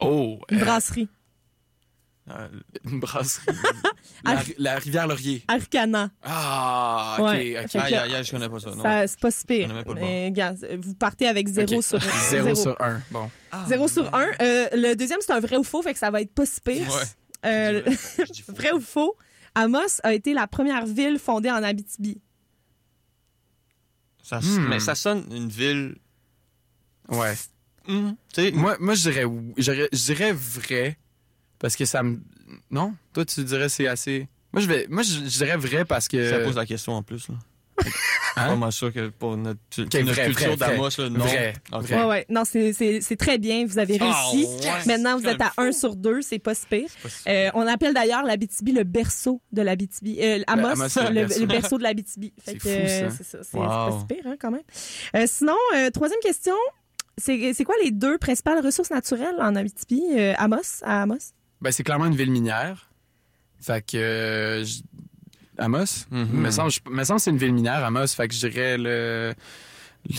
Oh! Une euh, brasserie. Euh, une brasserie. la, la rivière Laurier. Arcana. Ah, ok, Ouais. ok. Fait aïe, que- aïe, aïe, je connais pas ça. Non. Ça, c'est pas si pire. Pas le Mais, gars, vous partez avec zéro Ok. sur Zéro sur un. Bon. Zéro sur un. Euh, le deuxième, c'est un vrai ou faux, fait que ça va être pas si pire. Ouais. Euh, vrai ou faux? Amos a été la première ville fondée en Abitibi. Ça, Hmm. Mais ça sonne une ville. Ouais. Hmm, Moi, moi je dirais, je dirais, vrai. Parce que ça me. Non? Toi, tu dirais c'est assez. Moi, je vais. Moi, je, je dirais vrai parce que. ça pose la question en plus. Là. Hein? Mal sûr que pour notre, notre vrai, culture d'Amos, non? Vrai, Ok. vrai. Ouais, ouais. Non, c'est- c'est c'est très bien. Vous avez Ah, réussi. ouais. Maintenant, vous êtes à quand même 1 sur 2. C'est pas si pire. pas si- Euh, on appelle d'ailleurs l'Abitibi le berceau de l'Abitibi. Euh, Amos, le le, berceau. le berceau de l'Abitibi. Fait C'est euh, ça. C'est Wow. pas si pire, hein, quand même. Euh, sinon, euh, troisième question. C'est c'est quoi les deux principales ressources naturelles en Abitibi? Euh, Amos, à Amos? Ben, c'est clairement une ville minière. Fait que. euh, Amos? Me semble, je- me semble que c'est une ville minière, Amos. Fait que je dirais le.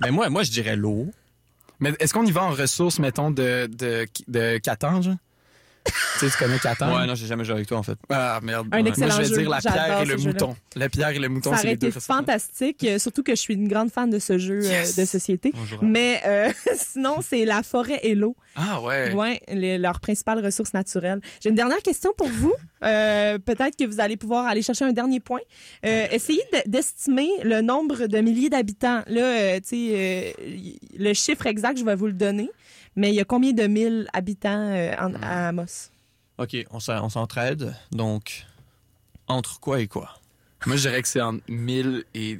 Mais moi, moi, je dirais l'eau. Mais est-ce qu'on y va en ressources, mettons, de, de, de Catan, genre? Tu sais, tu connais Catan? Ouais, non, j'ai jamais joué avec toi, en fait. Ah, merde. Un Ouais. excellent Moi, je vais jeu. dire la pierre et le mouton. La pierre et le mouton, Ça c'est les deux ressources. fantastique, euh, surtout que je suis une grande fan de ce jeu euh, Yes! de société. Bonjour. Mais euh, sinon, c'est la forêt et l'eau. Ah, ouais. Ouais, les- leurs principales ressources naturelles. J'ai une dernière question pour vous. Euh, Peut-être que vous allez pouvoir aller chercher un dernier point. Euh, essayez de- d'estimer le nombre de milliers d'habitants. Là, euh, tu sais, euh, le chiffre exact, je vais vous le donner. Mais il y a combien de mille habitants euh, en- à Amos? OK, on s'en- on s'entraide. Donc, entre quoi et quoi? Moi, je dirais que c'est entre 1000 et,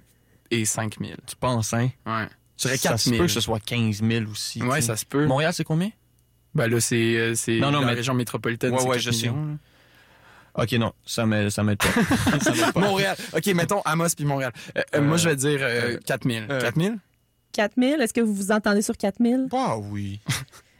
et 5000. Tu penses, hein? Ouais. Je dirais Ça se 4000. peut que ce soit 15 000 aussi. Ouais, ça se peut. Montréal, c'est combien? Ben là, c'est euh, c'est Non, non, la mais- région métropolitaine. Ouais, c'est ouais, 4 je sais. millions, là. OK, non, ça m'aide ça m'aide pas. ça m'aide pas. Montréal. OK, mettons Amos puis Montréal. Euh, euh, moi, je vais dire euh, euh, 4000. euh, 4000? 4000, est-ce que vous vous entendez sur 4000? Ah oui.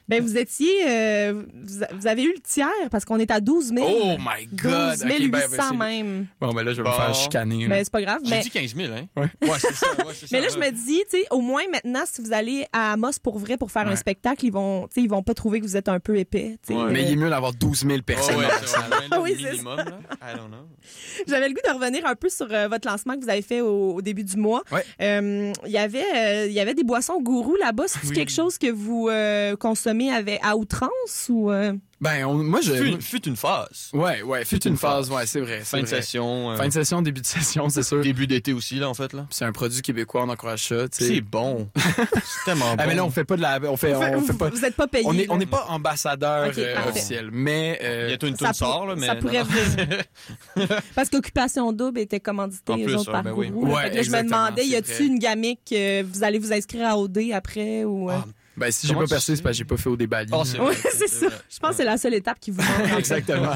Ben, vous étiez, euh, vous, vous avez eu le tiers parce qu'on est à 12 000. Oh my 12 God! 800 Ok, ben, ben, c'est- même. Bon, ben là, je vais me Bon. faire chicaner. là. Mais c'est pas grave. J'ai Mais, dit 15 000, hein? Ouais. Ouais, c'est ça. Ouais, c'est mais ça, là, je me dis, tu sais, au moins maintenant, si vous allez à Amos pour vrai pour faire un Ouais. spectacle, ils vont, tu sais, ils vont pas trouver que vous êtes un peu épais. tu sais. Ouais. Mais il est mieux d'avoir 12 000 personnes. Ouais, c'est là, Oui, c'est minimum, là. I don't know. J'avais le goût de revenir un peu sur euh, votre lancement que vous avez fait au, au début du mois. Ouais. Euh, Il y avait, euh, il y avait des boissons gourou là-bas. C'est Oui. quelque chose que vous euh, consommez avec, à outrance ou euh, Ben, on- moi, je. Fut, fut une phase. Ouais, ouais, fut une phase, ouais, c'est vrai. Fin de vrai. session. euh, Fin de session, début de session, c'est sûr. Début d'été aussi, là, en fait, là. C'est un produit québécois, on encourage ça, tu sais. C'est bon. c'est tellement bon. Ah, mais là, on fait pas de la. On fait, on, vous, fait pas. vous êtes pas payé. On est, on là. n'est pas ambassadeur Ok, euh, officiel, mais. euh, Bientôt une Ça toune pour- sort, là, mais. ça pourrait venir. Parce qu'Occupation Double était commandité En plus, autres ouais, par ben oui. Ouais, là, je me demandais, y a-tu une gamique, euh, vous allez vous inscrire à OD après ou. euh? Ah, ben, si j'ai pas percé, c'est parce que j'ai pas fait au débat. Oh, c'est Oui, vrai, c'est ça. vrai. Je pense que c'est la seule étape qui vous manque Exactement.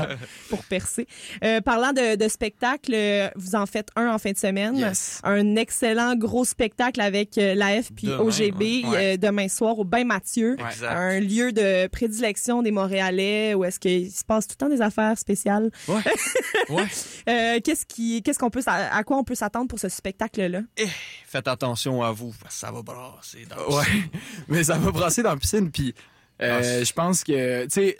pour percer. Euh, parlant de, de spectacle, vous en faites un en fin de semaine. Yes. Un excellent gros spectacle avec l'AF puis Demain, OGB ouais. Ouais. euh, demain soir au Bain Mathieu. Ouais. Exact. Un lieu de prédilection des Montréalais où est-ce qu'il se passe tout le temps des affaires spéciales. Ouais. Euh, qu'est-ce qui, qu'est-ce qu'on peut, à quoi on peut s'attendre pour ce spectacle-là? Faites attention à vous, parce que ça va brasser dans le Ouais, mais ça va brasser dans la piscine, puis euh, Ah, je pense que, tu sais,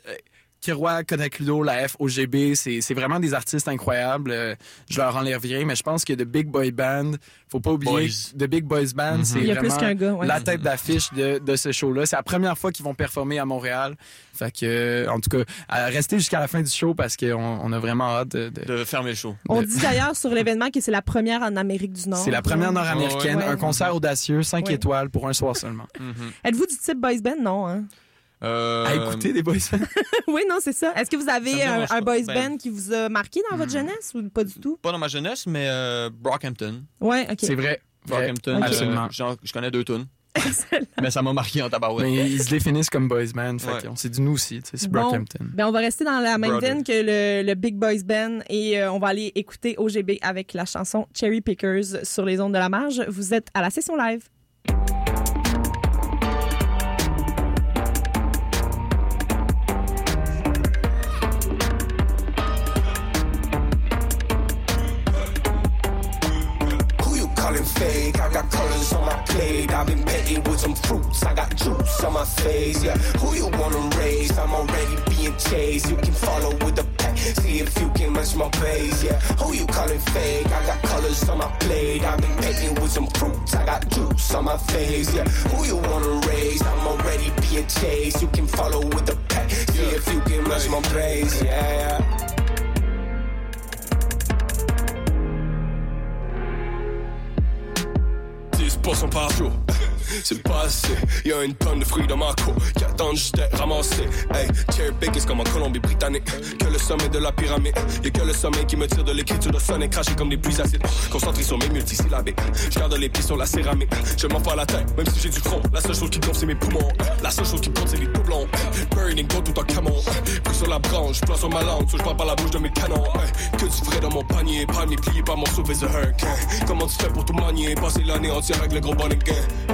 Kiroy, Kodak Ludo, la F, OGB, c'est c'est vraiment des artistes incroyables. Euh, je leur enlève rien, mais je pense que The Big Boy Band, faut pas oublier, Boys. The Big Boys Band, c'est Il y a plus vraiment qu'un gars, ouais. la tête d'affiche de, de ce show-là. C'est la première fois qu'ils vont performer à Montréal. Fait que, euh, en tout cas, à rester jusqu'à la fin du show parce qu'on on a vraiment hâte de... de- De fermer le show. On dit d'ailleurs sur l'événement que c'est la première en Amérique du Nord. C'est la première nord-américaine, Ouais. un concert audacieux, 5 Ouais. étoiles pour un soir seulement. Êtes-vous du type boys band? Non, hein? Euh, À écouter des boys bands. oui, non, c'est ça. Est-ce que vous avez me un, boys Ben- band qui vous a marqué dans votre jeunesse ou pas du tout? Pas dans ma jeunesse, mais euh, Brockhampton. Ouais, ok. C'est vrai. Brockhampton, euh, Absolument. genre, je connais deux tunes. Excellent. Mais ça m'a marqué en tabarouette. Mais ils se définissent comme boys band. Fait Ouais. qu'on s'est dit nous aussi, c'est Bon. Brockhampton. Ben, on va rester dans la même veine que le, le Big Boys Band et euh, on va aller écouter OGB avec la chanson Cherry Pickers sur les ondes de la marge. Vous êtes à la session live. Fake? I got colors on my plate. I've been painting with some fruits. I got juice on my face. Yeah. Who you wanna raise? I'm already being chased. You can follow with the pack. See if you can match my pace. Yeah. Who you calling fake? I got colors on my plate. I've been painting with some fruits. I got juice on my face. Yeah. Who you wanna raise? I'm already being chased. You can follow with the pack. See if you can match my pace. Yeah. yeah. Son par jour. C'est pas assez, y'a une tonne de fruits dans ma cour qui attendent juste d'être ramassés. Hey, cherry pickers comme en Colombie-Britannique. Que le sommet de la pyramide, y'a que le sommet qui me tire de l'écriture de sonner, craché comme des pluies acides. Concentré sur mes multisyllabiques, je garde les pieds sur la céramique. Je m'en pas la tête, même si j'ai du front. La seule chose qui compte, c'est mes poumons. La seule chose qui compte, c'est les doublons. Burning go tout en camon. Pris sur la branche, place sur ma langue, je parle par la bouche de mes canons. Que du vrai dans mon panier, pas mes pliés par mon sauvé The Hurricane. Comment tu fais pour tout manier, passer l'année entière avec le gros bonnet.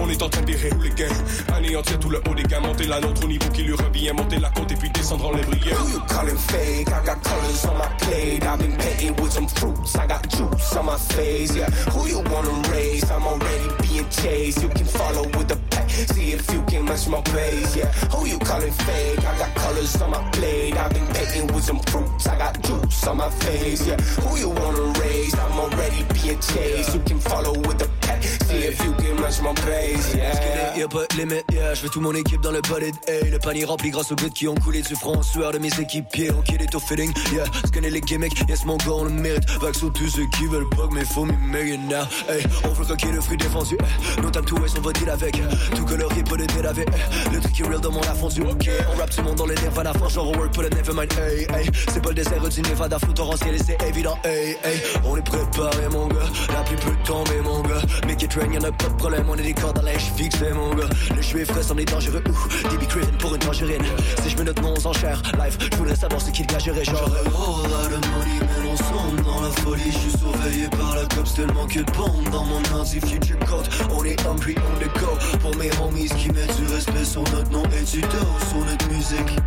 On est en train de virer les gains. Anéantir tout le haut des gains, monter la nôtre au niveau qui lui revient, monter la côte et puis descendre en lévrier. Who you calling fake? I got colors on my plate. I've been painting with some fruits. I got juice on my face. Yeah. Who you wanna raise? I'm already being chased. You can follow with the pack. See if you can match my pace. Yeah. Who you calling fake? I got colors on my plate. I've been painting with some fruits. I got juice on my face. Yeah. Who you wanna raise? I'm already being chased. You can follow with the pack. See if you my. Yeah. Y'a pas de limite, yeah, je veux tout mon équipe dans le bullet, hey, le panier rempli grâce aux buts qui ont coulé du front, sueur de mes équipiers, on kill it au feeling, yeah, connais les gimmicks, yes mon gars on le mérite, vague sur tous ceux qui veulent pas que mes faux millionnaires, hey, on veut le fruit défendu, hey, no time to waste, on va deal avec, tout colorié, pas de délavé, hey, le truc est real dans mon a fondu, ok, on rap tout le monde dans les nerfs à la fin, genre on work pour le nevermind, hey, hey, c'est pas le désert du Nevada, flou torrentiel et c'est évident, hey, hey, on est préparé mon gars, la pluie peut tomber mon gars, make it rain, y'en a pas de problème, on est des cordes à lèche fixées mon gars, le jeu est frais, semble dangereux, ouh, DB Craven pour une tangerine, si je me note mon enchère, live, je voudrais savoir ce qu'il gagerait, genre, Oh là le money mais on sombre dans la folie. Je suis surveillé par la cops tellement que de bombes Dans mon anti future code. On est hungry on the go Pour mes homies qui mettent du respect sur notre nom Et du dos sur notre musique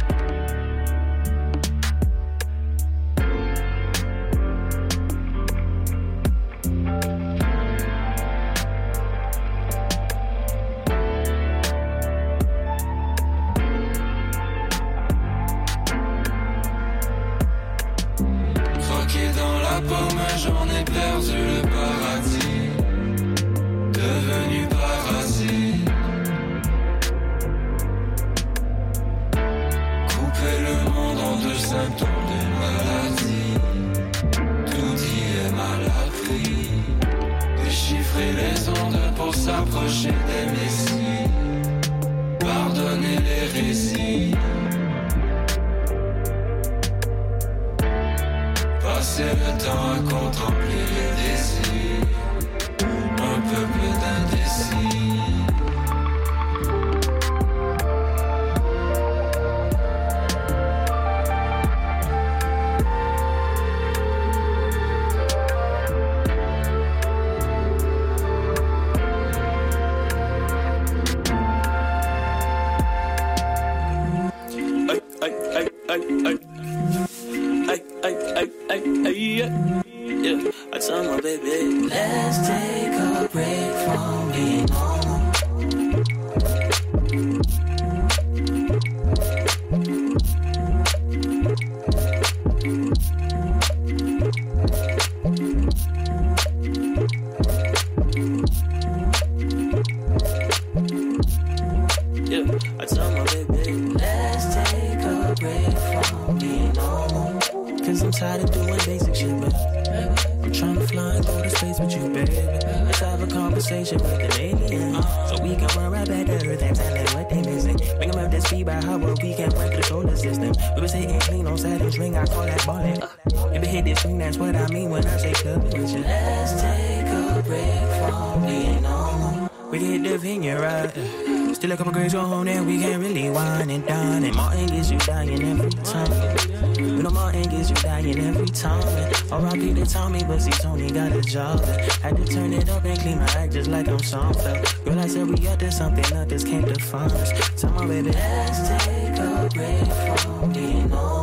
That. If it hit this swing, that's what I mean when I say club with you. Let's take a break from being normal. We can hit the vineyard right. Still a couple grades on home and we can't really wine and dine. And Martin gets you dying every time. You know Martin gets you dying every time. R.I.P. to Tommy, but see Tony got a job. Had to turn it up and clean my act just like I'm Seinfeld. Girl, I said we up to something others can't define us. Tell my baby, let's take a break from being normal.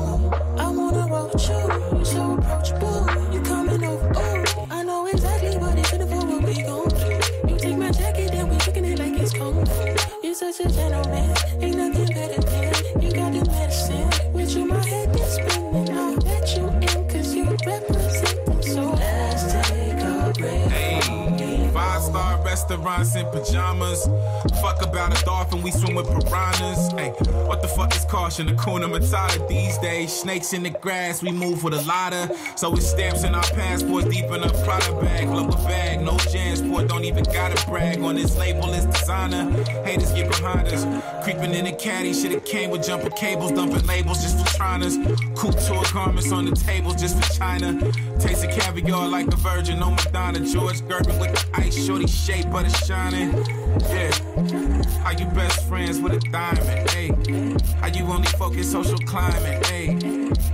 Such a gentleman, ain't nothing better than you got the medicine. With you, my restaurants in pajamas. Fuck about a dolphin, we swim with piranhas. Hey, what the fuck is caution? Akuna Matata these days. Snakes in the grass, we move with a lotta. So it's stamps in our passports, deep in a Prada bag. A bag, no Jansport, don't even gotta brag. On this label, it's designer. Haters get behind us. Creeping in the caddy, shit, it came with jumper cables, dumping labels just for triners. Couture garments on the tables just for China. Tasting caviar like a virgin, no Madonna. George Gervin with the ice, shorty shape, but it's shining. Yeah. How you best friends with a diamond? Hey. How you only focus social climate? Hey.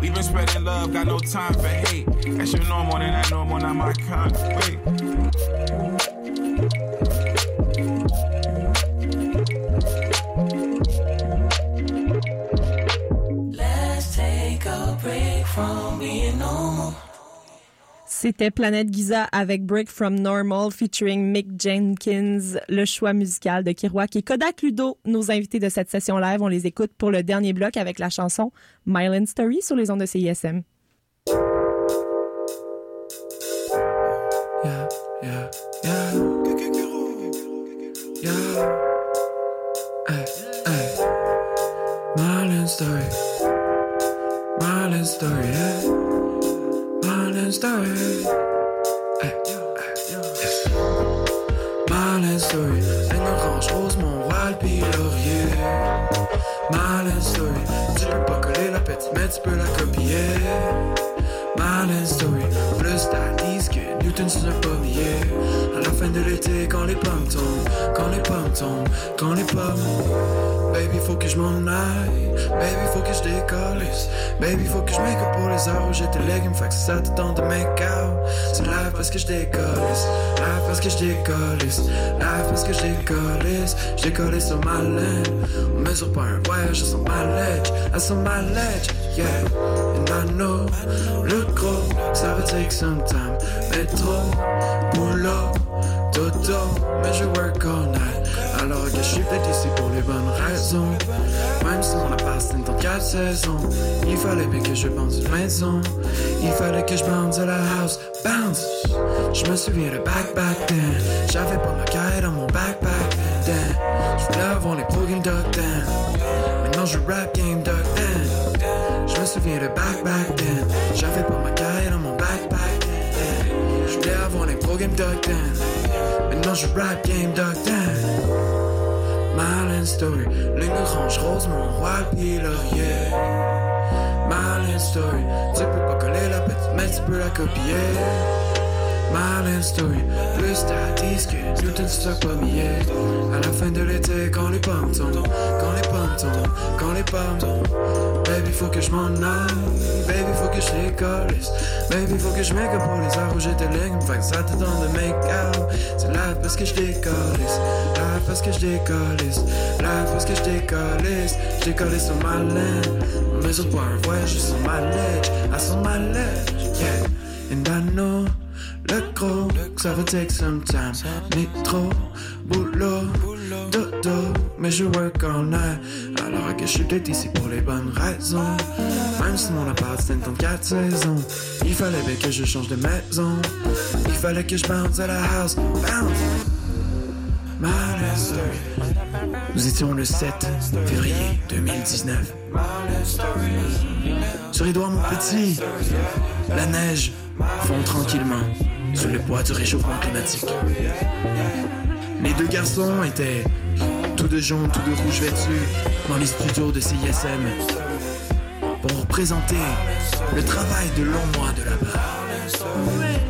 We been spreading love, got no time for hate. That's your normal, and that normal, not my kind. Wait. Let's take a break from being normal. C'était Planète Giza avec Break from Normal featuring Mick Jenkins, le choix musical de Kiroak et Kodak Ludo. Nos invités de cette session live, on les écoute pour le dernier bloc avec la chanson Myland Story sur les ondes de CISM. Story, story. Hey, Marlin story. Une orange rose, mon roi, le pilorier. Marlin story. Tu peux pas coller la petite, mais tu peux la copier. Marlin story. T'as disque que Newton un pommier. À la fin de l'été, quand les pommes tombent, quand les pommes tombent, quand les pommes. Baby, faut que je m'en aille. Baby, faut que je décollisse. Baby, faut que je make up pour les heures où j'étais légumes. Fait que ça te tente de make out. C'est live parce que je décollisse. Live parce que je décollisse. Live parce que je décollisse. Je décollisse sur ma laine. On mesure pas un voyage, sur ma ledge. À sur ma yeah. I know, le gros, ça va take some time. Métro, boulot, dodo, mais je work all night. Alors que je suis ici pour les bonnes raisons. Même si mon appart c'est dans quatre saisons. Il fallait bien que je pense une maison. Il fallait que je bounce à la house. Bounce! Je me souviens de back back then. J'avais pas ma caille dans mon backpack then. Je voulais avoir les game duck then. Maintenant je rap game duck then. Souviens de back back then. J'avais pas ma caille dans mon backpack. Je voulais avoir les pro game duck then. Maintenant je rap game duck then. Marlin Story, ligne orange rose, mon roi puis laurier. Marlin Story, tu peux pas coller la petite, mais tu peux la copier. Marlin Story, plus t'as disque, Newton un pommier. À la fin de l'été, quand les pommes tombent, quand les pommes tombent, quand les pommes tombent. Baby, faut que je m'en aille, baby, faut que je décollisse. Baby, faut que je make up pour les heures où j'étais ligne, fait que ça te donne de make out. C'est là parce que je décollisse, là parce que je décollisse, là parce que je décollisse. Je décollisse sur ma laine, on mesure pas un voyage sur ma ledge, à sur ma ledge, yeah. And I know le gros, ça va take some time. Métro, boulot, dodo, mais je work all night. Alors que je suis peut-être ici pour les bonnes raisons. Même si mon appart c'était dans quatre saisons. Il fallait bien que je change de maison. Il fallait que je bounce à la house. Bounce! Nous étions le 7 février 2019. Sur Édouard, mon petit, la neige fond tranquillement. sous le poids du réchauffement climatique. Les deux garçons étaient tous de jaune, tous de rouge vêtus dans les studios de CISM pour présenter le travail de longs mois de là-bas.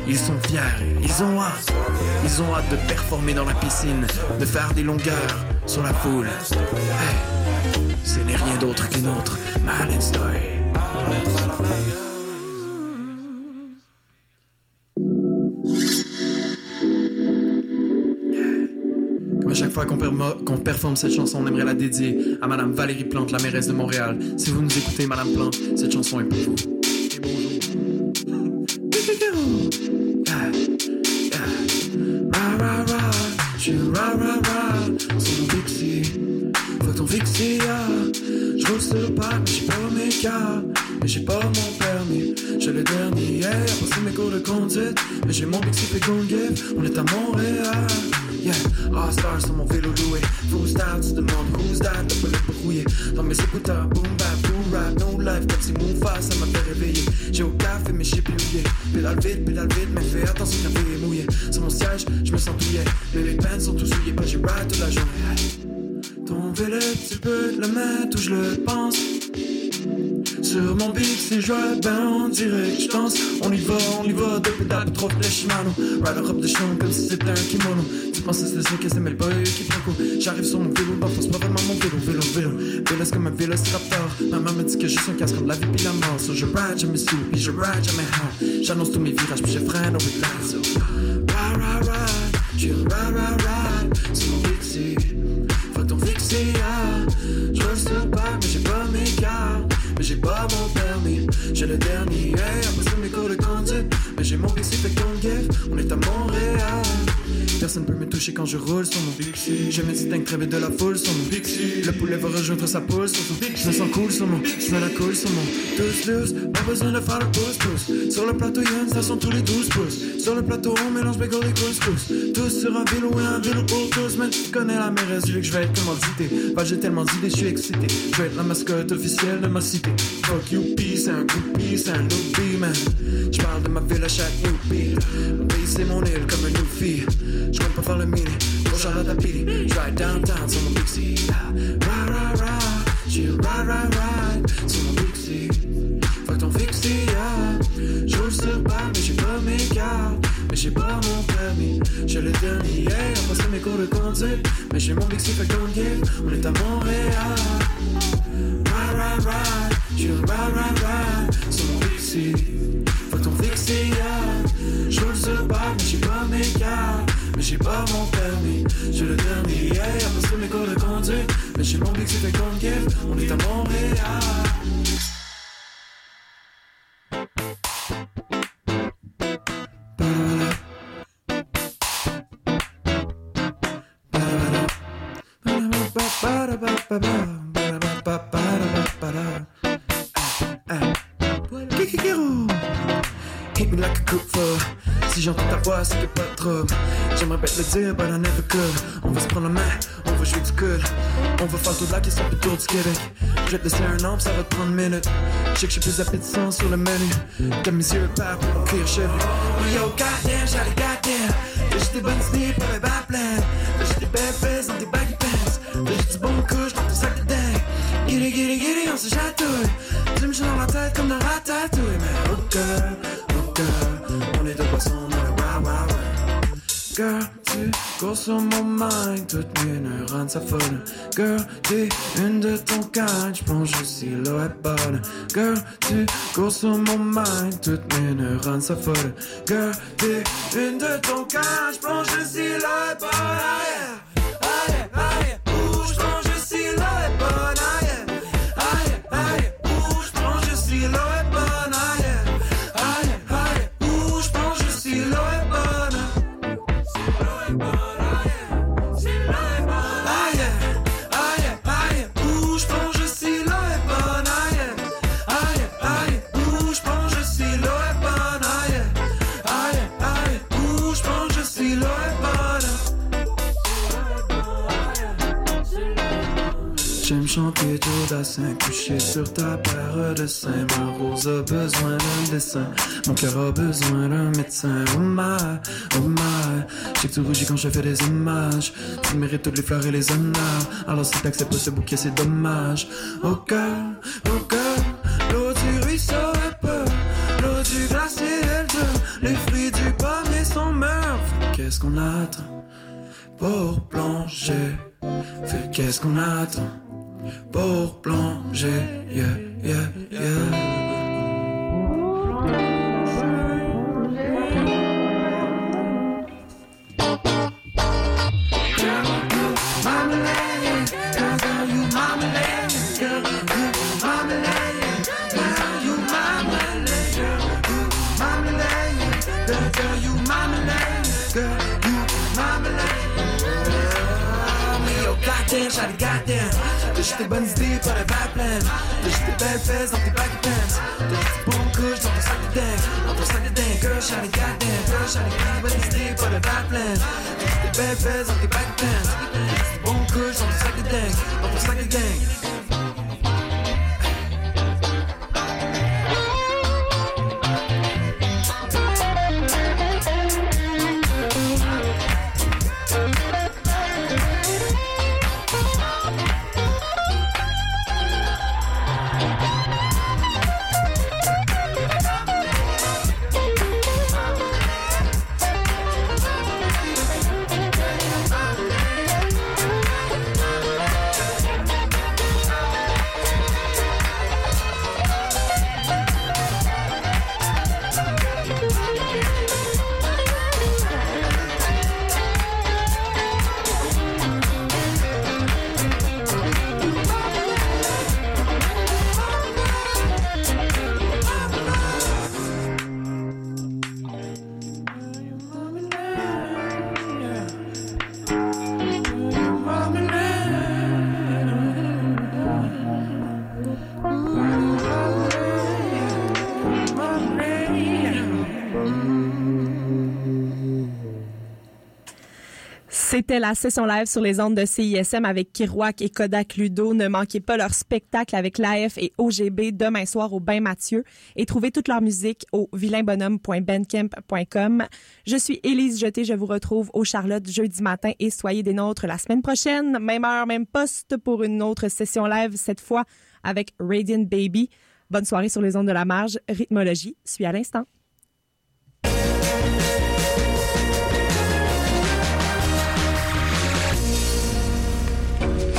Ils sont fiers, ils ont hâte, ils ont hâte de performer dans la piscine, de faire des longueurs sur la foule. Ce n'est rien d'autre qu'une autre Marlin Story. Chaque fois qu'on performe cette chanson, on aimerait la dédier à Madame Valérie Plante, la mairesse de Montréal. Si vous nous écoutez, Madame Plante, cette chanson est pour vous. Et bonjour. Je roule sur le pas, mais j'ai pas mes cas. Mais j'ai pas mon permis. J'ai le dernier passé mes cours de conduite. Mais j'ai mon qu'on give. On est à Montréal. Yeah, All stars sur mon vélo loué. Full style, tu demandes who's that, le pellet brouillé. Dans mes écouteurs, boom bap, boom rap, no life, comme si mon face, ça m'a fait réveiller. J'ai au café, mais j'ai plié. Pédale vite, pédale vite, mais fais attention, café est mouillé. Sur mon siège, je me sens douillet. Mais les pants sont tous souillés, pas j'ai ride toute la journée. Ton vélo, tu peux le mettre où je le pense. Sur mon beat, je ride, ben on dirait que je danse. On y va, on y va, deux pédales, trop de Shimano. Rider up de champ comme si c'était un kimono. Tu penses que c'est ça que c'est, mais le boy qui coup. J'arrive sur mon vélo, bah, c'est pas vraiment mon vélo, vélo, vélo. Vélo, c'est comme un vélociraptor. Maman me dit que je suis un casque entre la vie puis la mort. So je ride, me sous, puis je ride, me high. J'annonce tous mes virages, puis je freine au relax. So, ride, ride, ride, je ride, ride, ride. Sur mon Dixie, faut ton fixie, ah. Je le pas, mais j'ai pas mes cartes. Mais j'ai pas mon permis, j'ai le dernier Après mes cours de conduite, mais j'ai mon PC fait qu'on give On est à Montréal Personne peut me toucher quand je roule sur mon Pixie. Je me distingue très vite de la foule sur mon Pixie. Le poulet va rejoindre sa poule sur son Je me sens cool sur mon, je me la coule sur mon Douce douce, pas besoin de faire le pouce pouce. Sur le plateau y'a une station tous les 12 pouces. Sur le plateau on mélange bagel et couscous Tous sur un vélo et un vélo pour tous Mais tu connais la mairesse, vu que je vais être commandité. Bah j'ai tellement d'idées, je suis excité. Je vais être la mascotte officielle de ma cité. Fuck youpi, c'est un groupie, c'est un loopy man. Je parle de ma ville à chaque pays c'est mon île comme un newfie Je compte pas faire le mini, gros Charlotte à Pili. Je ride downtown sur mon Pixie Ride, ride, ride, j'ai ride, ride, ride Sur mon Pixie Fuck ton fixie, yeah Je roule sur balle, mais j'ai pas mes cartes. Mais j'ai pas mon permis. J'ai le dernier, yeah Passé mes cours de conduite. Mais j'ai mon Pixie, fait qu'on On est à Montréal. Ride, ride, ride Je ride, ride, ride Sur mon Pixie Fuck ton fixie, yeah Je roule sur balle, mais j'ai pas mes cartes mais j'ai pas mon permis, j'ai le dernier yeah, Après mes cours de conduite. Mais j'ai mon Pixie, fait qu'on give On est à Montréal but I never could. On va se prendre la main, on va jouer du cool. On va faire toute la question du tour du Québec. Je vais te laisser un an, ça va prendre une minute. Je sais que j'ai plus appétissant sur le menu. T'as mes yeux épars pour cuire chevelu. Yo, goddamn, j'allais goddamn. T'as juste des bonnes idées pour les bad plans. T'as juste des bad fesses dans tes baggy pants. T'as juste du bon couche dans ton sac de dingue. Giddy, giddy, giddy, on se chatouille. Tu me dans la tête comme dans Ratatouille. Mais oh girl, oh girl, on est deux poissons Girl, tu cours sur mon mind, toutes mes neurones s'affolent. Girl, t'es une de ton kind, j'plonge aussi l'eau est bonne. Girl, tu cours sur mon mind, toutes mes neurones s'affolent. Girl, t'es une de ton kind, j'plonge aussi l'eau est bonne. Chanter tout bassin, couché sur ta paire de seins. Ma rose a besoin d'un dessin, mon cœur a besoin d'un médecin. Oh my, oh my, que tu rougis quand je fais des hommages. Tu mérites toutes les fleurs et les honneurs. Alors si t'acceptes ce bouquet, c'est dommage. Au cœur, au cœur, l'eau du ruisseau est peu, l'eau du glacier elle dure. Les fruits du pommier sont mûrs. Qu'est-ce qu'on attend pour plonger? Fait qu'est-ce qu'on attend pour plonger? Yeah, yeah, yeah. Goddamn, shawty, goddamn. Juste des bonnes idées, pas de bad plans. T'as juste des belles fesses dans tes baggy pants. T'as juste des bons couches dans ton sac de dingue. Dans ton sac de dingue, girl, shawty, goddamn. Girl, t'as des bonnes idées, pas de bad plans. T'as juste des belles fesses dans tes baggy pants. T'as juste des bons couches dans ton sac de dingue. Dans ton sac de dingue. C'était la session live sur les ondes de CISM avec Kirouac et Kodak Ludo. Ne manquez pas leur spectacle avec l'AF et OGB demain soir au Bain Mathieu et trouvez toute leur musique au vilainbonhomme.bandcamp.com. Je suis Élise Jeté, je vous retrouve au Charlotte jeudi matin et soyez des nôtres la semaine prochaine, même heure, même poste pour une autre session live, cette fois avec Radiant Baby. Bonne soirée sur les ondes de la marge. Rythmologie suit à l'instant.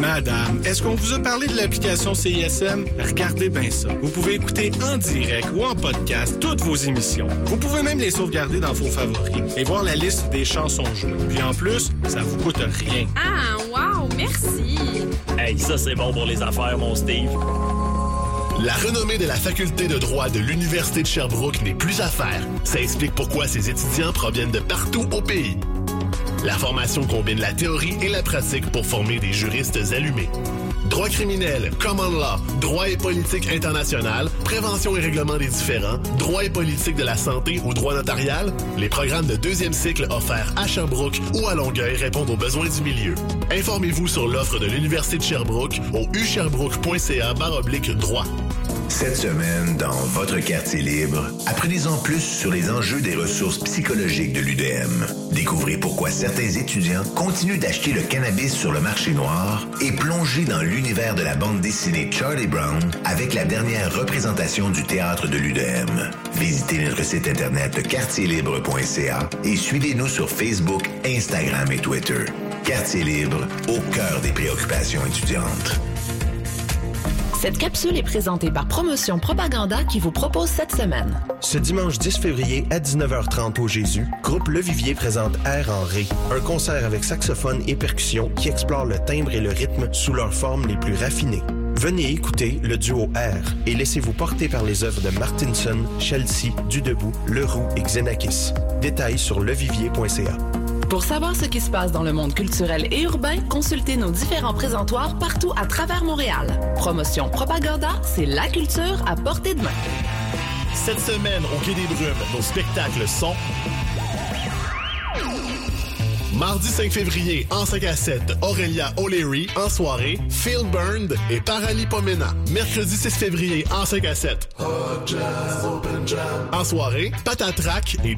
Madame, est-ce qu'on vous a parlé de l'application CISM? Regardez bien ça. Vous pouvez écouter en direct ou en podcast toutes vos émissions. Vous pouvez même les sauvegarder dans vos favoris et voir la liste des chansons jouées. Puis en plus, ça vous coûte rien. Ah, wow, merci. Hey, ça c'est bon pour les affaires, mon Steve. La renommée de la faculté de droit de l'Université de Sherbrooke n'est plus à faire. Ça explique pourquoi ses étudiants proviennent de partout au pays. La formation combine la théorie et la pratique pour former des juristes allumés. Droit criminel, common law, droit et politique international, prévention et règlement des différends, droit et politique de la santé ou droit notarial, les programmes de deuxième cycle offerts à Sherbrooke ou à Longueuil répondent aux besoins du milieu. Informez-vous sur l'offre de l'Université de Sherbrooke au usherbrooke.ca droit. Cette semaine, dans votre quartier libre, apprenez-en plus sur les enjeux des ressources psychologiques de l'UDM. Découvrez pourquoi certains étudiants continuent d'acheter le cannabis sur le marché noir et plongez dans l'univers de la bande dessinée Charlie Brown avec la dernière représentation du théâtre de l'UDM. Visitez notre site internet quartierlibre.ca et suivez-nous sur Facebook, Instagram et Twitter. Quartier libre, au cœur des préoccupations étudiantes. Cette capsule est présentée par Promotion Propaganda qui vous propose cette semaine. Ce dimanche 10 février à 19h30 au Jésus, Groupe Le Vivier présente Air en Ré, un concert avec saxophone et percussion qui explore le timbre et le rythme sous leurs formes les plus raffinées. Venez écouter le duo R et laissez-vous porter par les œuvres de Martinson, Chelsea, Dudebout, Leroux et Xenakis. Détails sur levivier.ca. Pour savoir ce qui se passe dans le monde culturel et urbain, consultez nos différents présentoirs partout à travers Montréal. Promotion Propaganda, c'est la culture à portée de main. Cette semaine, au Quai des Brumes, nos spectacles sont... Mardi 5 février, en 5 à 7, Aurélia O'Leary, en soirée, Phil Burned et Paraly Pomena. Mercredi 6 février, en 5 à 7. En soirée, Patatrac et